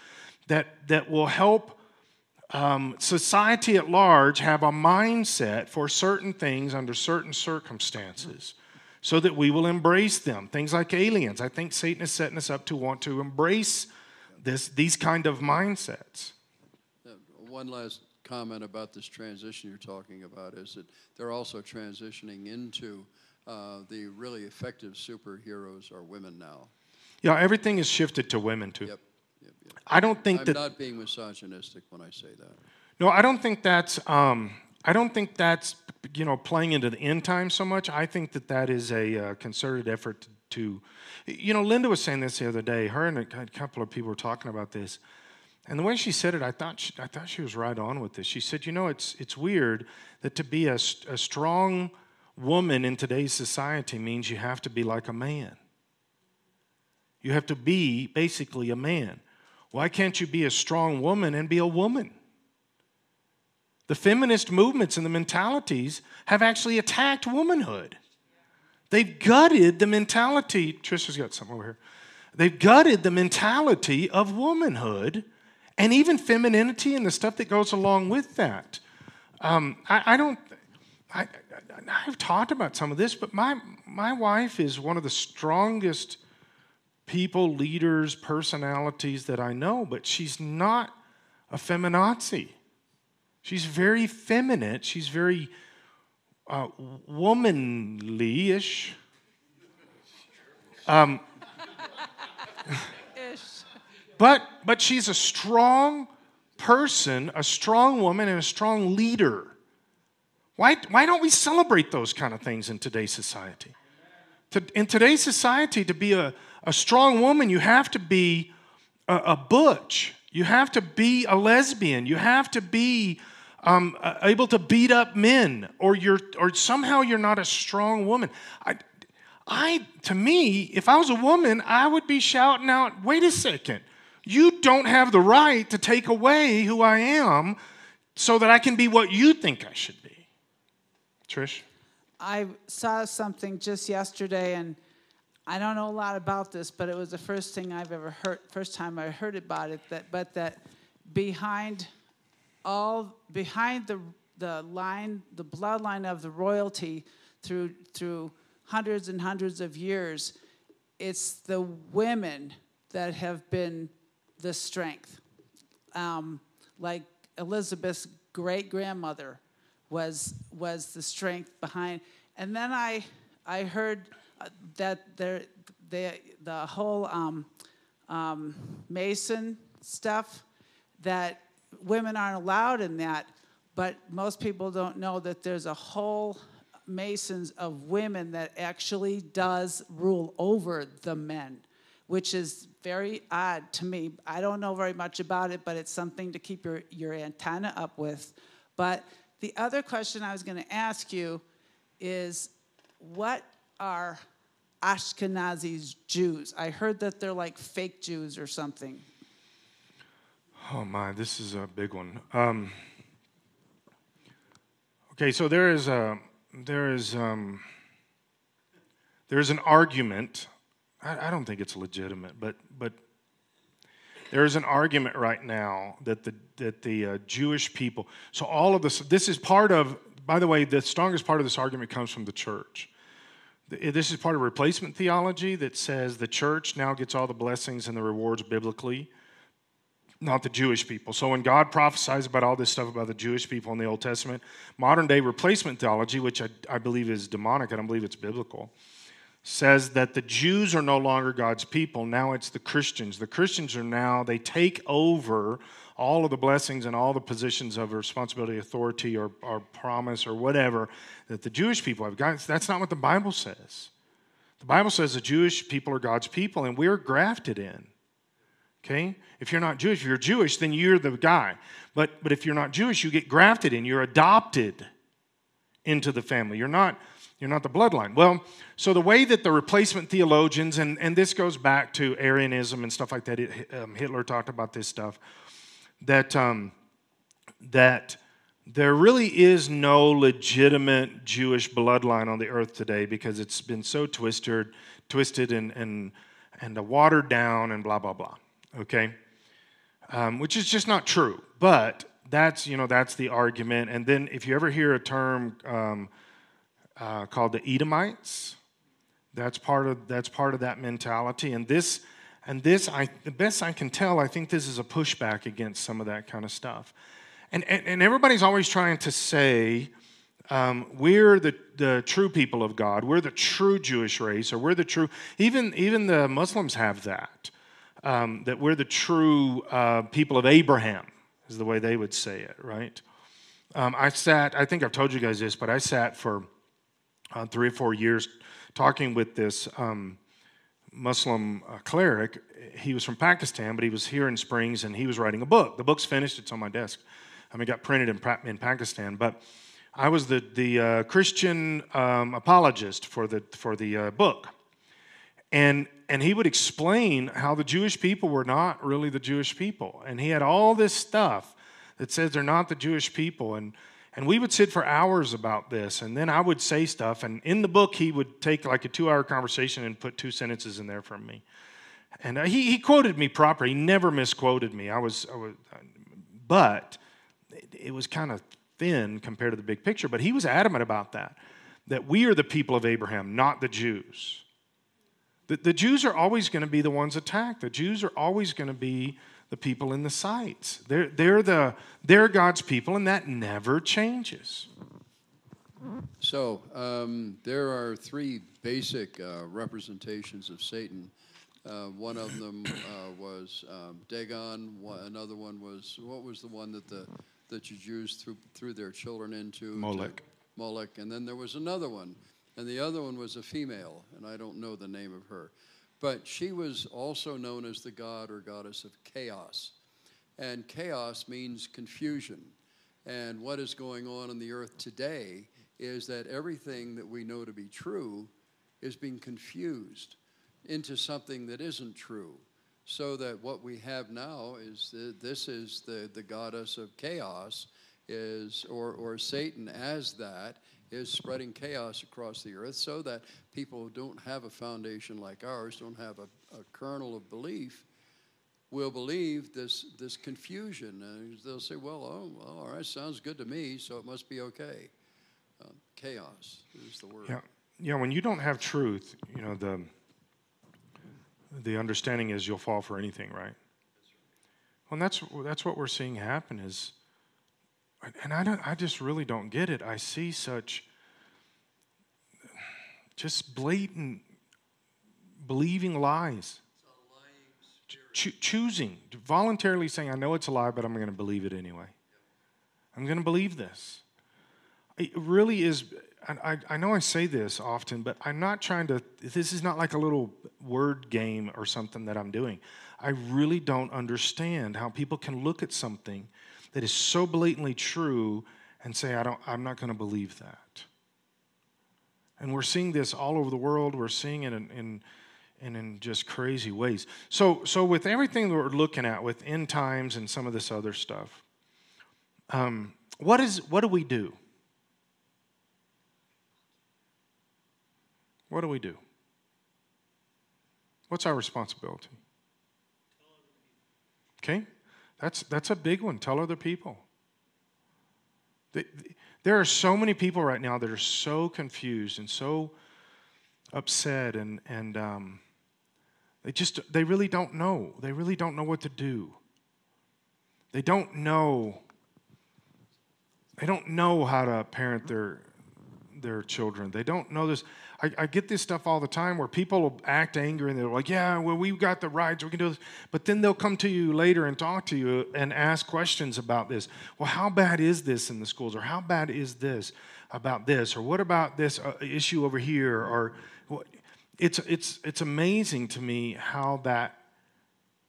that, that will help um, society at large have a mindset for certain things under certain circumstances so that we will embrace them. Things like aliens. I think Satan is setting us up to want to embrace this, these kind of mindsets. Uh, One last comment about this transition you're talking about is that they're also transitioning into uh, the really effective superheroes are women now. Yeah, everything is shifted to women too. Yep, yep, yep. I don't think I'm that. not being misogynistic when I say that. No, I don't think that's. Um, I don't think that's you know playing into the end time so much. I think that that is a uh, concerted effort to, you know, Linda was saying this the other day. Her and a couple of people were talking about this, and the way she said it, I thought she, I thought she was right on with this. She said, you know, it's it's weird that to be a, a strong woman in today's society means you have to be like a man. You have to be basically a man. Why can't you be a strong woman and be a woman? The feminist movements and the mentalities have actually attacked womanhood. They've gutted the mentality. Trisha's got something over here. They've gutted the mentality of womanhood and even femininity and the stuff that goes along with that. Um, I, I, don't. I, I've talked about some of this, but my my wife is one of the strongest people, leaders, personalities that I know, but she's not a feminazi. She's very feminine. She's very uh, womanly ish. Um, but, but she's a strong person, a strong woman, and a strong leader. Why, why don't we celebrate those kind of things in today's society? To, in today's society, to be a, a strong woman, you have to be a, a butch. You have to be a lesbian. You have to be um, able to beat up men, or you're, or somehow you're not a strong woman. I, I, to me, if I was a woman, I would be shouting out, "Wait a second! You don't have the right to take away who I am so that I can be what you think I should be. Trish? I saw something just yesterday, and I don't know a lot about this, but it was the first thing I've ever heard, first time I heard about it. That, but that behind all, behind the the line, the bloodline of the royalty through through hundreds and hundreds of years, it's the women that have been the strength. Um, like Elizabeth's great grandmother was was the strength behind. And then I I heard uh, that there the the whole um, um, Mason stuff that women aren't allowed in that, but most people don't know that there's a whole Masons of women that actually does rule over the men, which is very odd to me. I don't know very much about it, but it's something to keep your, your antenna up with. But the other question I was going to ask you is what are Ashkenazi Jews? I heard that they're like fake Jews or something. Oh my, this is a big one. Um, okay, so there is a there is um, there is an argument. I, I don't think it's legitimate, but but there is an argument right now that the that the uh, Jewish people. So all of this. This is part of. By the way, the strongest part of this argument comes from the church. This is part of replacement theology that says the church now gets all the blessings and the rewards biblically not the Jewish people. So when God prophesies about all this stuff about the Jewish people in the Old Testament, modern day replacement theology, which I, I believe is demonic, I don't believe it's biblical, says that the Jews are no longer God's people. Now it's the Christians. The Christians are now, they take over all of the blessings and all the positions of responsibility, authority, or, or promise, or whatever that the Jewish people have. Guys, that's not what the Bible says. The Bible says the Jewish people are God's people, and we're grafted in. Okay? If you're not Jewish, if you're Jewish, then you're the guy. But, but if you're not Jewish, you get grafted in. You're adopted into the family. You're not, you're not the bloodline. Well, so the way that the replacement theologians, and, and this goes back to Aryanism and stuff like that, it, um, Hitler talked about this stuff, that, um, that there really is no legitimate Jewish bloodline on the earth today because it's been so twisted, twisted and, and, and watered down and blah, blah, blah okay? Um, which is just not true. But that's, you know, that's the argument. And then if you ever hear a term um, uh, called the Edomites, that's part of that's part of that mentality. And this and this, I the best I can tell, I think this is a pushback against some of that kind of stuff. And and, and everybody's always trying to say. Um, we're the, the true people of God. We're the true Jewish race, or we're the true. Even even the Muslims have that um, that we're the true uh, people of Abraham, is the way they would say it, right? Um, I sat, I think I've told you guys this, but I sat for uh, three or four years talking with this um, Muslim uh, cleric. He was from Pakistan, but he was here in Springs and he was writing a book. The book's finished, it's on my desk. I mean, it got printed in, in Pakistan, but I was the, the uh, Christian um, apologist for the, for the uh, book. And, and he would explain how the Jewish people were not really the Jewish people. And he had all this stuff that says they're not the Jewish people. And, and we would sit for hours about this. And then I would say stuff. And in the book, he would take like a two hour conversation and put two sentences in there from me. And uh, he, he quoted me proper. He never misquoted me. I was, I was but it was kind of thin compared to the big picture. But he was adamant about that, that we are the people of Abraham, not the Jews. The, the Jews are always going to be the ones attacked. The Jews are always going to be the people in the sights. They're, they're, the, they're God's people, and that never changes. So um, there are three basic uh, representations of Satan. Uh, one of them uh, was um, Dagon. One, another one was what was the one that the that the Jews threw threw their children into? Molech. Molech, and then there was another one and the other one was a female, and I don't know the name of her. But she was also known as the god or goddess of chaos. And chaos means confusion. And what is going on in the earth today is that everything that we know to be true is being confused into something that isn't true. So that what we have now is that this is the, the goddess of chaos, is, or, or Satan as that, is spreading chaos across the earth so that people who don't have a foundation like ours, don't have a, a kernel of belief, will believe this, this confusion. And they'll say, well, oh, well, all right, sounds good to me, so it must be okay. Um, chaos is the word. Yeah, yeah. When you don't have truth, you know the the understanding is you'll fall for anything, right? Well, and that's that's what we're seeing happen. Is and I don't, I just really don't get it. I see such just blatant believing lies. Cho- choosing, voluntarily saying, I know it's a lie, but I'm going to believe it anyway. I'm going to believe this. It really is. I, I know I say this often, but I'm not trying to, this is not like a little word game or something that I'm doing. I really don't understand how people can look at something that is so blatantly true and say, I don't, I'm not going to believe that. And we're seeing this all over the world. We're seeing it in, in, in, in just crazy ways. So, so, with everything that we're looking at with end times and some of this other stuff, um, what, is, what do we do? What do we do? What's our responsibility? Okay? That's, that's a big one. Tell other people. There are so many people right now that are so confused and so upset and, and um, they just they really don't know they really don't know what to do they don't know they don't know how to parent their their children they don't know this I, I, get this stuff all the time where people will act angry and they're like, yeah, well, we've got the rights, we can do this. But then they'll come to you later and talk to you and ask questions about this. Well, how bad is this in the schools? Or how bad is this about this? Or what about this uh, issue over here? Or it's, it's, it's amazing to me how that,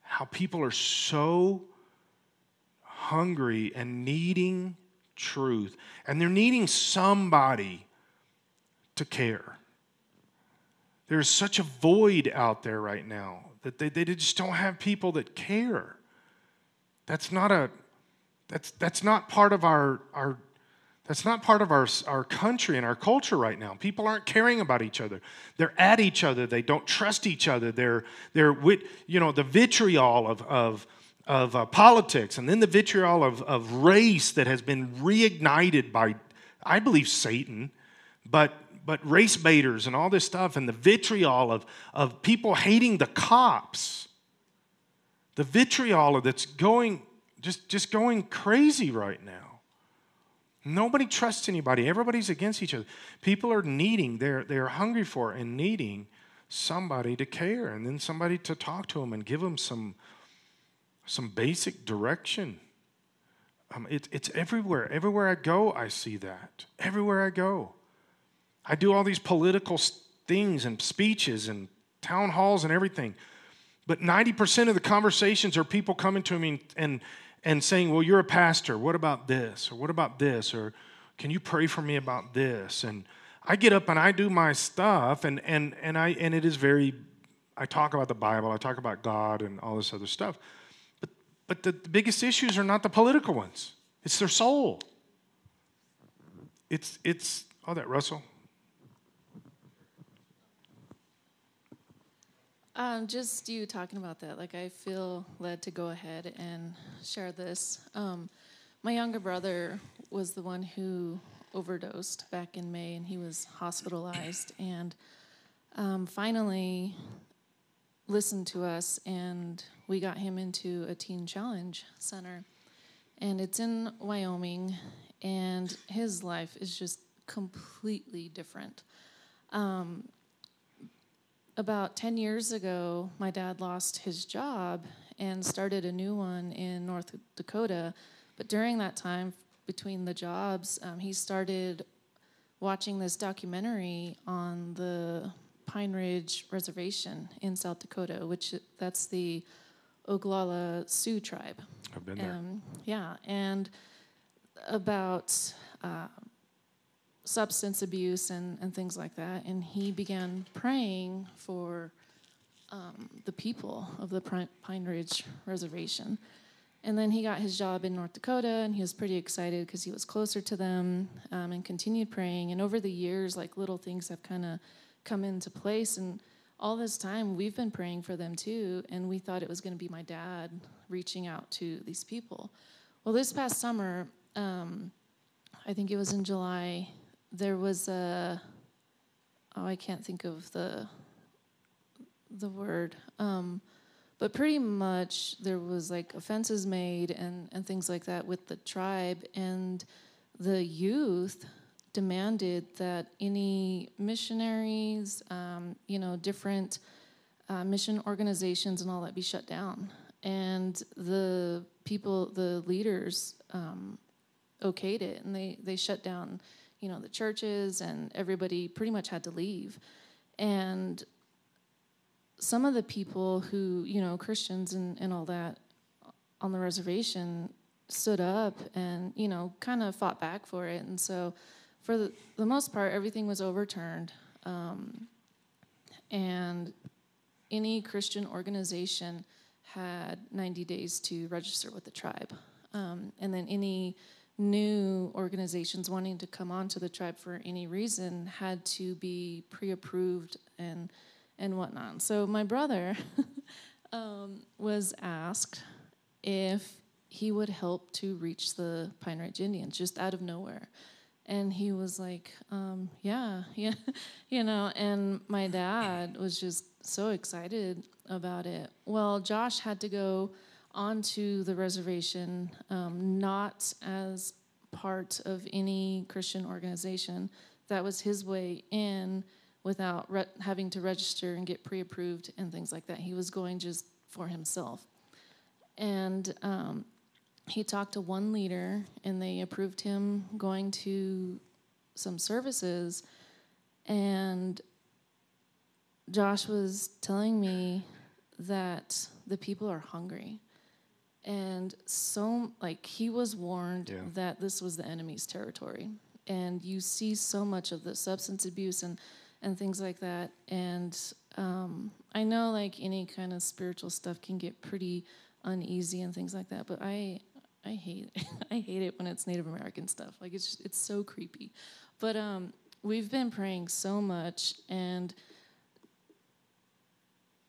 how people are so hungry and needing truth. And they're needing somebody to care. There's such a void out there right now that they, they just don't have people that care. That's not a that's that's not part of our our that's not part of our, our country and our culture right now. People aren't caring about each other. They're at each other. They don't trust each other. They're, they're with, you know, the vitriol of, of, of uh, politics and then the vitriol of, of race that has been reignited by, I believe, Satan. But but race baiters and all this stuff and the vitriol of, of people hating the cops. The vitriol that's going just, just going crazy right now. Nobody trusts anybody. Everybody's against each other. People are needing they're, they're hungry for and needing somebody to care and then somebody to talk to them and give them some some basic direction. Um, it, it's everywhere. Everywhere i go i see that. Everywhere i go I do all these political things and speeches and town halls and everything. But 90% of the conversations are people coming to me and, and saying, Well, you're a pastor. What about this? Or what about this? Or can you pray for me about this? And I get up and I do my stuff, and, and, and, I, and it is very, I talk about the Bible, I talk about God and all this other stuff. But, but the, the biggest issues are not the political ones, it's their soul. It's, it's, oh, that Russell. Um, just you talking about that, like I feel led to go ahead and share this. Um, my younger brother was the one who overdosed back in May, and he was hospitalized. And um, finally, listened to us, and we got him into a teen challenge center, and it's in Wyoming, and his life is just completely different. Um, about 10 years ago, my dad lost his job and started a new one in North Dakota. But during that time, between the jobs, um, he started watching this documentary on the Pine Ridge Reservation in South Dakota, which that's the Oglala Sioux tribe. I've been there. Um, yeah, and about uh, substance abuse and, and things like that. And he began praying for um, the people of the Pine Ridge Reservation. And then he got his job in North Dakota, and he was pretty excited because he was closer to them um, and continued praying. And over the years, like little things have kind of come into place. And all this time, we've been praying for them too. And we thought it was going to be my dad reaching out to these people. Well, this past summer, um, I think it was in July, there was a, oh, I can't think of the, the word. Um, but pretty much there was like offenses made and, and things like that with the tribe and the youth demanded that any missionaries um, you know different uh, mission organizations and all that be shut down and the people the leaders um, okayed it and they, they shut down you know the churches and everybody pretty much had to leave and some of the people who, you know, Christians and, and all that on the reservation stood up and, you know, kind of fought back for it. And so, for the, the most part, everything was overturned. Um, and any Christian organization had 90 days to register with the tribe. Um, and then any new organizations wanting to come onto the tribe for any reason had to be pre approved and and whatnot. So my brother um, was asked if he would help to reach the Pine Ridge Indians just out of nowhere. And he was like, um, yeah, yeah, you know, and my dad was just so excited about it. Well, Josh had to go onto the reservation, um, not as part of any Christian organization. That was his way in without re- having to register and get pre approved and things like that. He was going just for himself. And um, he talked to one leader, and they approved him going to some services. And Josh was telling me that the people are hungry. And so, like, he was warned Yeah. that this was the enemy's territory. And you see so much of the substance abuse and and things like that. And um, I know like any kind of spiritual stuff can get pretty uneasy and things like that, but I I hate I hate it when it's Native American stuff. Like it's it's so creepy. But um, we've been praying so much, and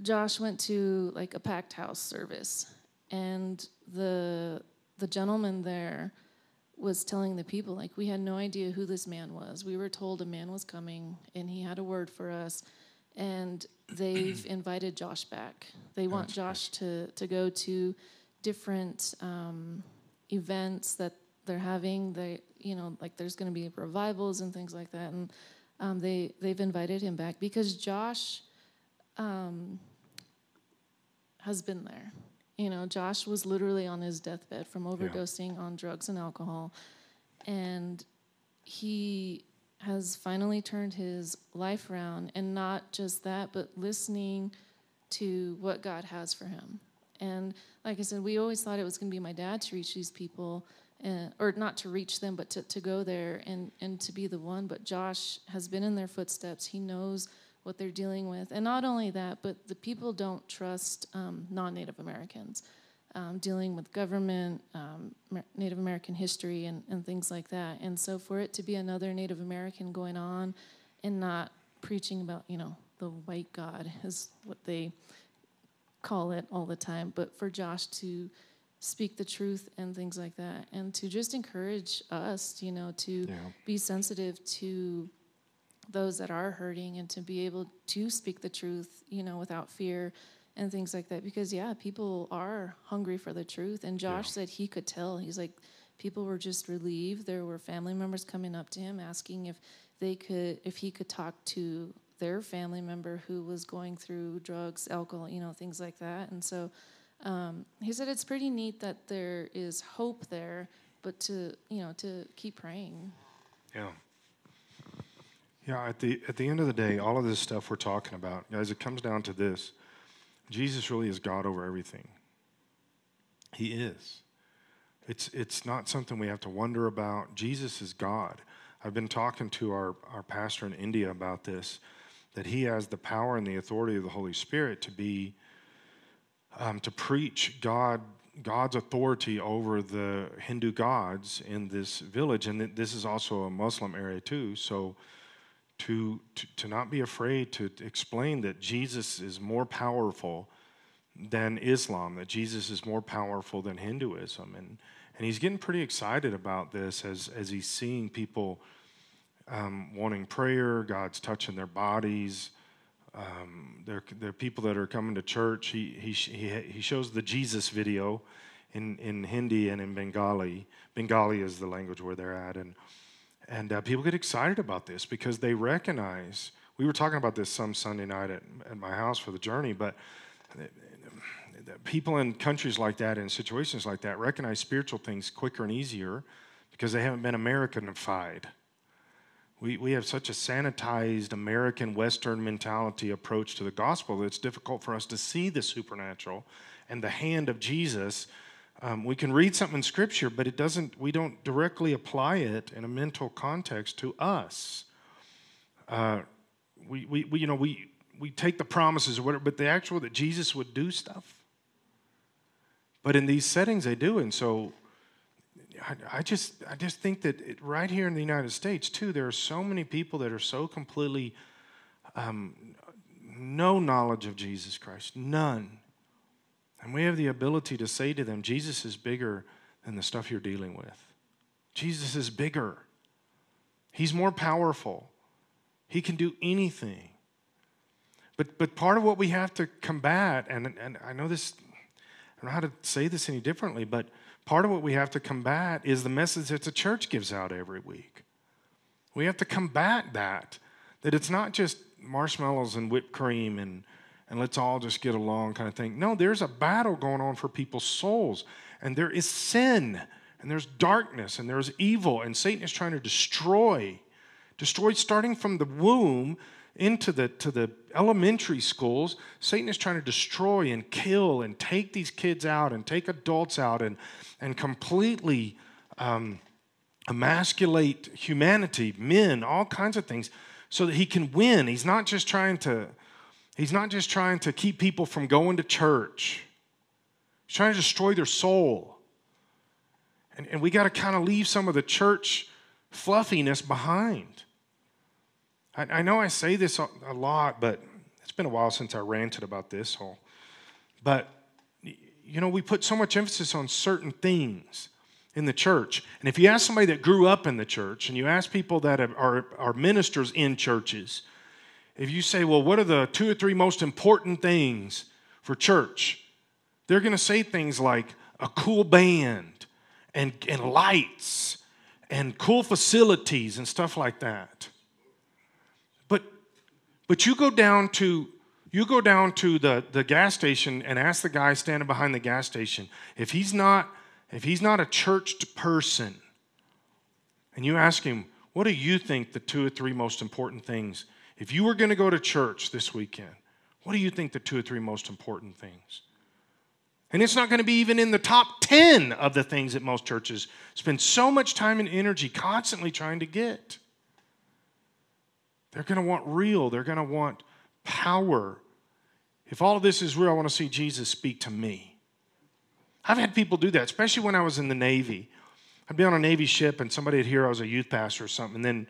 Josh went to like a packed house service, and the the gentleman there was telling the people like we had no idea who this man was. We were told a man was coming and he had a word for us and they've invited Josh back. They want Josh to to go to different um, events that they're having. They you know like there's going to be revivals and things like that and um, they they've invited him back because Josh um, has been there. You know, Josh was literally on his deathbed from overdosing on drugs and alcohol. And he has finally turned his life around. And not just that, but listening to what God has for him. And like I said, we always thought it was going to be my dad to reach these people, uh, or not to reach them, but to, to go there and, and to be the one. But Josh has been in their footsteps. He knows what they're dealing with. And not only that, but the people don't trust um, non Native Americans. Um, dealing with government, um, Native American history, and, and things like that. And so, for it to be another Native American going on and not preaching about, you know, the white God is what they call it all the time, but for Josh to speak the truth and things like that, and to just encourage us, you know, to Yeah. be sensitive to those that are hurting and to be able to speak the truth, you know, without fear and things like that. Because yeah, people are hungry for the truth. And Josh said he could tell. He's like, people were just relieved. There were family members coming up to him asking if they could, if he could talk to their family member who was going through drugs, alcohol, you know, things like that. And so um, he said it's pretty neat that there is hope there, but to you know to keep praying. Yeah. Yeah, at the at the end of the day, all of this stuff we're talking about, guys, it comes down to this. Jesus really is God over everything. He is. It's it's not something we have to wonder about. Jesus is God. I've been talking to our, our pastor in India about this, that he has the power and the authority of the Holy Spirit to be um, to preach God God's authority over the Hindu gods in this village, and this is also a Muslim area too. So, to, to to not be afraid to explain that Jesus is more powerful than Islam, that Jesus is more powerful than Hinduism, and and he's getting pretty excited about this as as he's seeing people um, wanting prayer, God's touching their bodies. Um, there are people that are coming to church. He, he, he, he shows the Jesus video in, in Hindi and in Bengali. Bengali is the language where they're at. And, and uh, people get excited about this because they recognize. We were talking about this some Sunday night at, at my house for the journey, but people in countries like that, in situations like that, recognize spiritual things quicker and easier because they haven't been Americanified. We, we have such a sanitized American Western mentality approach to the gospel that it's difficult for us to see the supernatural and the hand of Jesus. Um, we can read something in Scripture, but it doesn't. We don't directly apply it in a mental context to us. Uh, we, we, we, you know, we we take the promises or whatever, but the actual that Jesus would do stuff. But in these settings, they do, and so I, just I just think that it, right here in the United States too, there are so many people that are so completely um, no knowledge of Jesus Christ, none, and we have the ability to say to them, Jesus is bigger than the stuff you're dealing with. Jesus is bigger. He's more powerful. He can do anything. But, but part of what we have to combat, and, and I know this, I don't know how to say this any differently, but part of what we have to combat is the message that the church gives out every week. We have to combat that, that it's not just marshmallows and whipped cream and, and let's all just get along kind of thing. No, there's a battle going on for people's souls, and there is sin, and there's darkness, and there's evil, and Satan is trying to destroy, destroy starting from the womb into the to the elementary schools satan is trying to destroy and kill and take these kids out and take adults out and and completely um, emasculate humanity, men, all kinds of things, so that he can win. He's not just trying to, he's not just trying to keep people from going to church. He's trying to destroy their soul. And, and we got to kind of leave some of the church fluffiness behind. I, I know I say this a, lot, but it's been a while since I ranted about this whole. But you know, we put so much emphasis on certain things in the church. And if you ask somebody that grew up in the church and you ask people that are, are ministers in churches, if you say, well, what are the two or three most important things for church? They're going to say things like a cool band and, and lights and cool facilities and stuff like that. But, but you go down to you go down to the, the gas station and ask the guy standing behind the gas station if he's not if he's not a churched person, and you ask him, what do you think the two or three most important things? If you were going to go to church this weekend, what do you think the two or three most important things? And it's not going to be even in the top 10 of the things that most churches spend so much time and energy constantly trying to get. They're going to want real, they're going to want power. If all of this is real, I want to see Jesus speak to me. I've had people do that, especially when I was in the Navy. I'd be on a Navy ship and somebody would hear I was a youth pastor or something. And then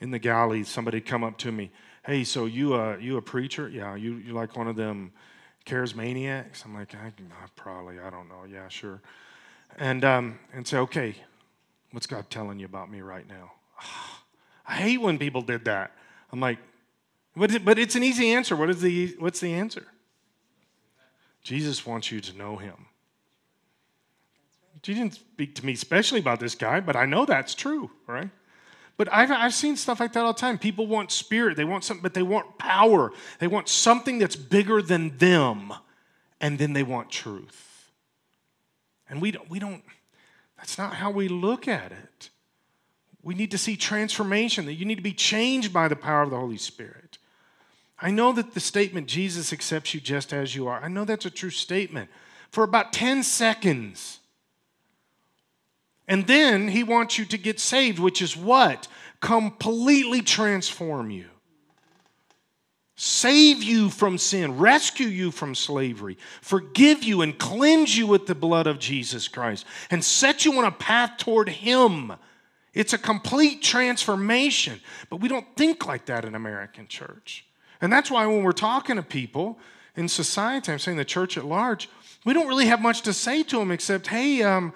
in the galley, somebody'd come up to me, Hey, so you, uh, you a preacher? Yeah, you, you like one of them charismaniacs? I'm like, I, probably, I don't know. Yeah, sure. And, um, and say, Okay, what's God telling you about me right now? I hate when people did that. I'm like, but, but it's an easy answer. What is the, what's the answer? Jesus wants you to know him. He didn't speak to me especially about this guy, but I know that's true, right? But I've, I've seen stuff like that all the time. People want spirit, they want something, but they want power. They want something that's bigger than them, and then they want truth. And we don't, we don't that's not how we look at it. We need to see transformation, that you need to be changed by the power of the Holy Spirit. I know that the statement, Jesus accepts you just as you are, I know that's a true statement for about 10 seconds. And then he wants you to get saved, which is what? Completely transform you. save you from sin, rescue you from slavery, forgive you, and cleanse you with the blood of Jesus Christ, and set you on a path toward Him. It's a complete transformation, but we don't think like that in American church. And that's why when we're talking to people in society, I'm saying the church at large, we don't really have much to say to them except, hey, um,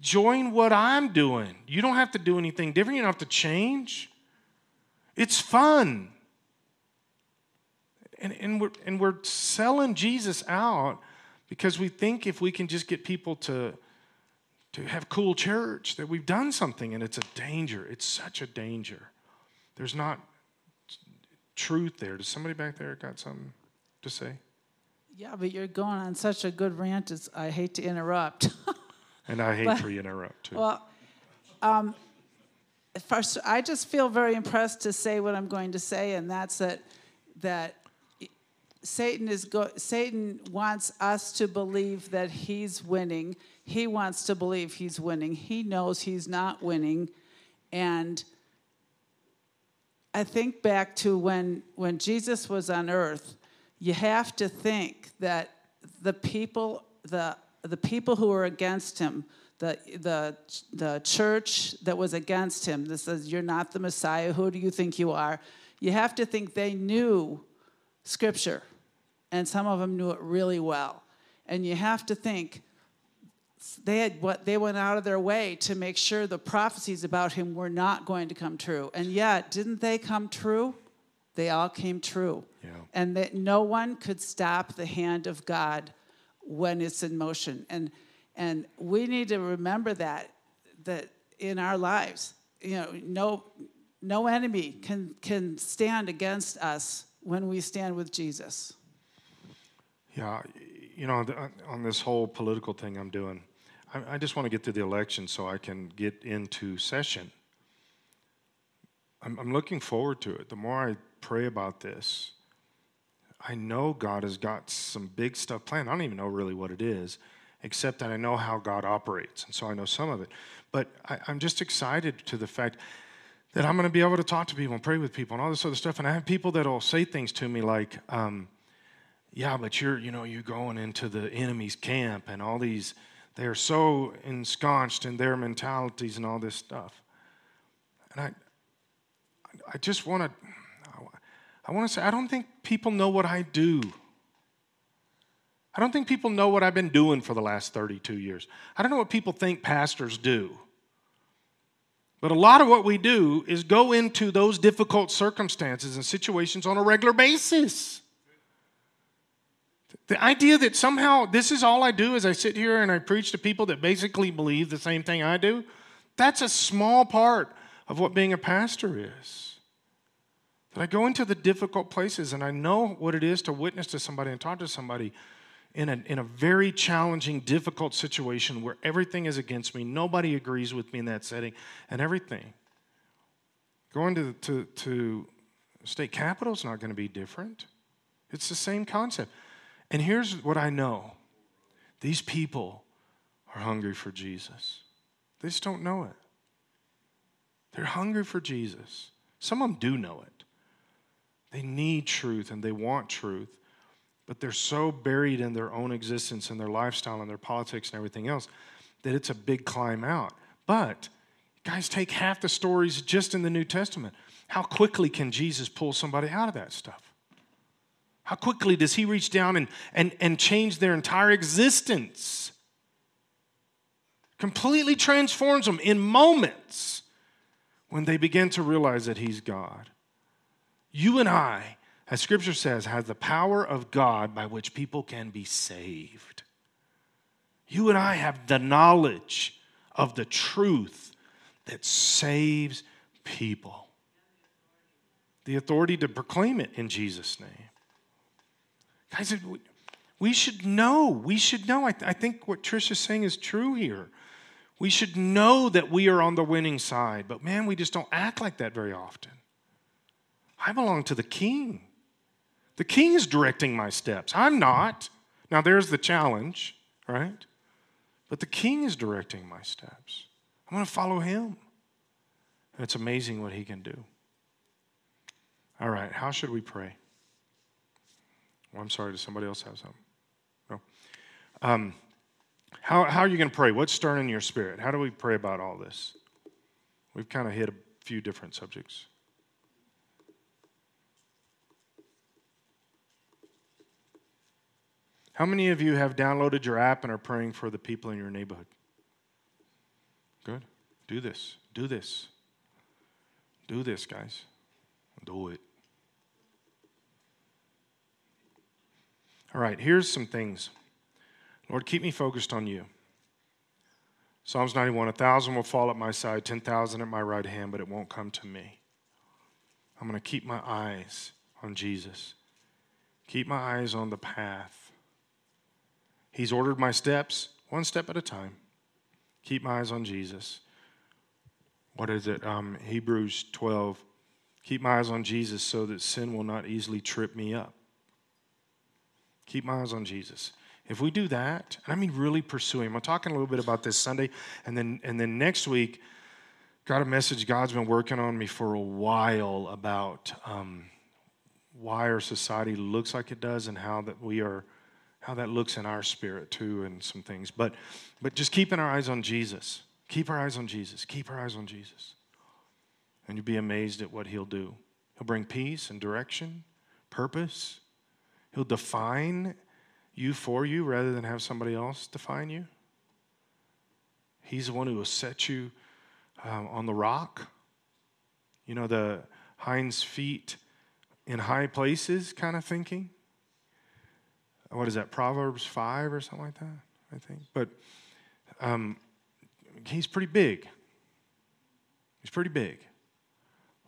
join what I'm doing. You don't have to do anything different, you don't have to change. It's fun. And, and, we're, and we're selling Jesus out because we think if we can just get people to, to have cool church, that we've done something, and it's a danger. It's such a danger. There's not truth there. Does somebody back there got something to say? Yeah, but you're going on such a good rant. It's, I hate to interrupt. And I hate But- for you to interrupt too. well, um, first, I just feel very impressed to say what I'm going to say, and that's that that Satan is go- Satan wants us to believe that he's winning. He wants to believe he's winning. He knows he's not winning, and I think back to when when Jesus was on earth. You have to think that the people the the people who were against him, the the the church that was against him. That says you're not the Messiah. Who do you think you are? You have to think they knew Scripture, and some of them knew it really well. And you have to think they had what they went out of their way to make sure the prophecies about him were not going to come true. And yet, didn't they come true? They all came true. Yeah. And that no one could stop the hand of God when it's in motion. And and we need to remember that that in our lives, you know, no no enemy can can stand against us when we stand with Jesus. Yeah, you know, uh, on this whole political thing I'm doing, I, I just want to get to the election so I can get into session. I'm, I'm looking forward to it. The more I pray about this, I know God has got some big stuff planned. I don't even know really what it is, except that I know how God operates, and so I know some of it. But I, I'm just excited to the fact that I'm going to be able to talk to people and pray with people and all this other stuff. And I have people that'll say things to me like, um, "Yeah, but you're, you know, you're going into the enemy's camp, and all these, they are so ensconced in their mentalities and all this stuff." And I, I just want to, I want to say, I don't think people know what I do. I don't think people know what I've been doing for the last 32 years. I don't know what people think pastors do. But a lot of what we do is go into those difficult circumstances and situations on a regular basis. The idea that somehow this is all I do is I sit here and I preach to people that basically believe the same thing I do, that's a small part of what being a pastor is. That I go into the difficult places and I know what it is to witness to somebody and talk to somebody in a, in a very challenging, difficult situation where everything is against me, nobody agrees with me in that setting, and everything. Going to, to, to state capital is not going to be different. It's the same concept. And here's what I know these people are hungry for Jesus, they just don't know it. They're hungry for Jesus. Some of them do know it. They need truth and they want truth, but they're so buried in their own existence and their lifestyle and their politics and everything else that it's a big climb out. But, guys, take half the stories just in the New Testament. How quickly can Jesus pull somebody out of that stuff? How quickly does he reach down and, and, and change their entire existence? Completely transforms them in moments when they begin to realize that he's God. You and I, as scripture says, have the power of God by which people can be saved. You and I have the knowledge of the truth that saves people. The authority to proclaim it in Jesus' name. Guys, we should know. We should know. I, I think what Trish is saying is true here. We should know that we are on the winning side, but man, we just don't act like that very often. I belong to the king. The king is directing my steps. I'm not. Now, there's the challenge, right? But the king is directing my steps. I'm going to follow him. And it's amazing what he can do. All right, how should we pray? Oh, I'm sorry, does somebody else have something? No. Um, how, how are you going to pray? What's stirring in your spirit? How do we pray about all this? We've kind of hit a few different subjects. How many of you have downloaded your app and are praying for the people in your neighborhood? Good. Do this. Do this. Do this, guys. Do it. All right, here's some things. Lord, keep me focused on you. Psalms 91 A thousand will fall at my side, 10,000 at my right hand, but it won't come to me. I'm going to keep my eyes on Jesus, keep my eyes on the path. He's ordered my steps one step at a time. Keep my eyes on Jesus. What is it? Um, Hebrews 12. Keep my eyes on Jesus so that sin will not easily trip me up. Keep my eyes on Jesus. If we do that, and I mean really pursue Him, I'm talking a little bit about this Sunday, and then and then next week, got a message God's been working on me for a while about um, why our society looks like it does and how that we are, how that looks in our spirit too, and some things. But but just keeping our eyes on Jesus. Keep our eyes on Jesus. Keep our eyes on Jesus. And you'll be amazed at what He'll do. He'll bring peace and direction, purpose. He'll define you for you rather than have somebody else define you. He's the one who will set you um, on the rock. You know, the hinds feet in high places kind of thinking. What is that, Proverbs 5 or something like that, I think. But um, he's pretty big. He's pretty big.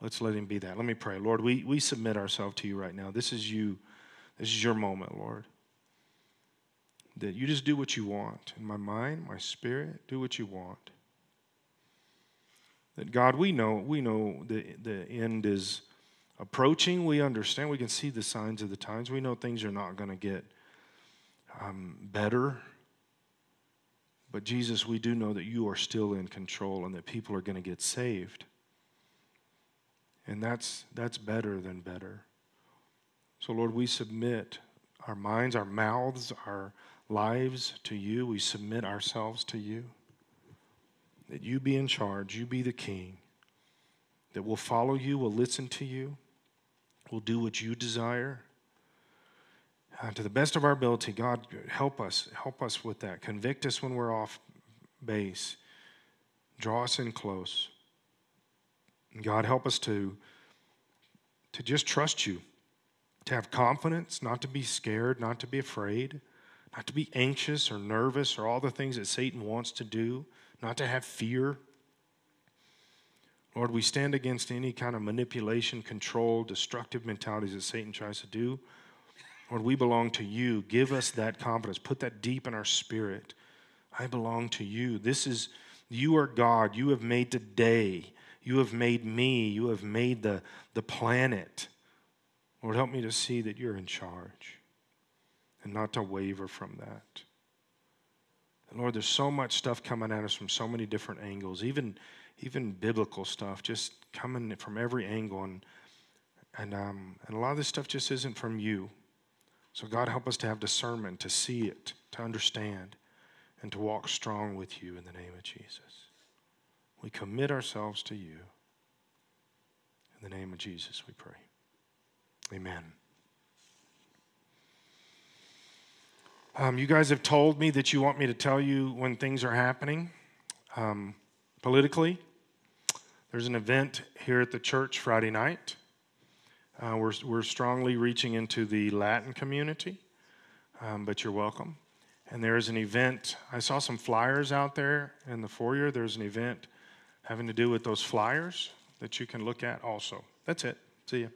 Let's let him be that. Let me pray. Lord, we, we submit ourselves to you right now. This is you. This is your moment, Lord. That you just do what you want. In my mind, my spirit, do what you want. That God, we know, we know the, the end is approaching. We understand. We can see the signs of the times. We know things are not going to get um, better. But Jesus, we do know that you are still in control and that people are going to get saved. And that's, that's better than better. So, Lord, we submit our minds, our mouths, our lives to you. We submit ourselves to you. That you be in charge, you be the king. That we'll follow you, we'll listen to you, we'll do what you desire. Uh, to the best of our ability, God, help us. Help us with that. Convict us when we're off base. Draw us in close. God, help us to, to just trust you, to have confidence, not to be scared, not to be afraid, not to be anxious or nervous or all the things that Satan wants to do, not to have fear. Lord, we stand against any kind of manipulation, control, destructive mentalities that Satan tries to do. Lord, we belong to you. Give us that confidence. Put that deep in our spirit. I belong to you. This is, you are God. You have made today. You have made me. You have made the, the planet. Lord, help me to see that you're in charge and not to waver from that. And Lord, there's so much stuff coming at us from so many different angles, even, even biblical stuff, just coming from every angle. And, and, um, and a lot of this stuff just isn't from you. So, God, help us to have discernment, to see it, to understand, and to walk strong with you in the name of Jesus. We commit ourselves to you. In the name of Jesus, we pray. Amen. Um, you guys have told me that you want me to tell you when things are happening um, politically. There's an event here at the church Friday night. Uh, we're, we're strongly reaching into the Latin community, um, but you're welcome. And there is an event, I saw some flyers out there in the foyer. There's an event having to do with those flyers that you can look at also. That's it. See you.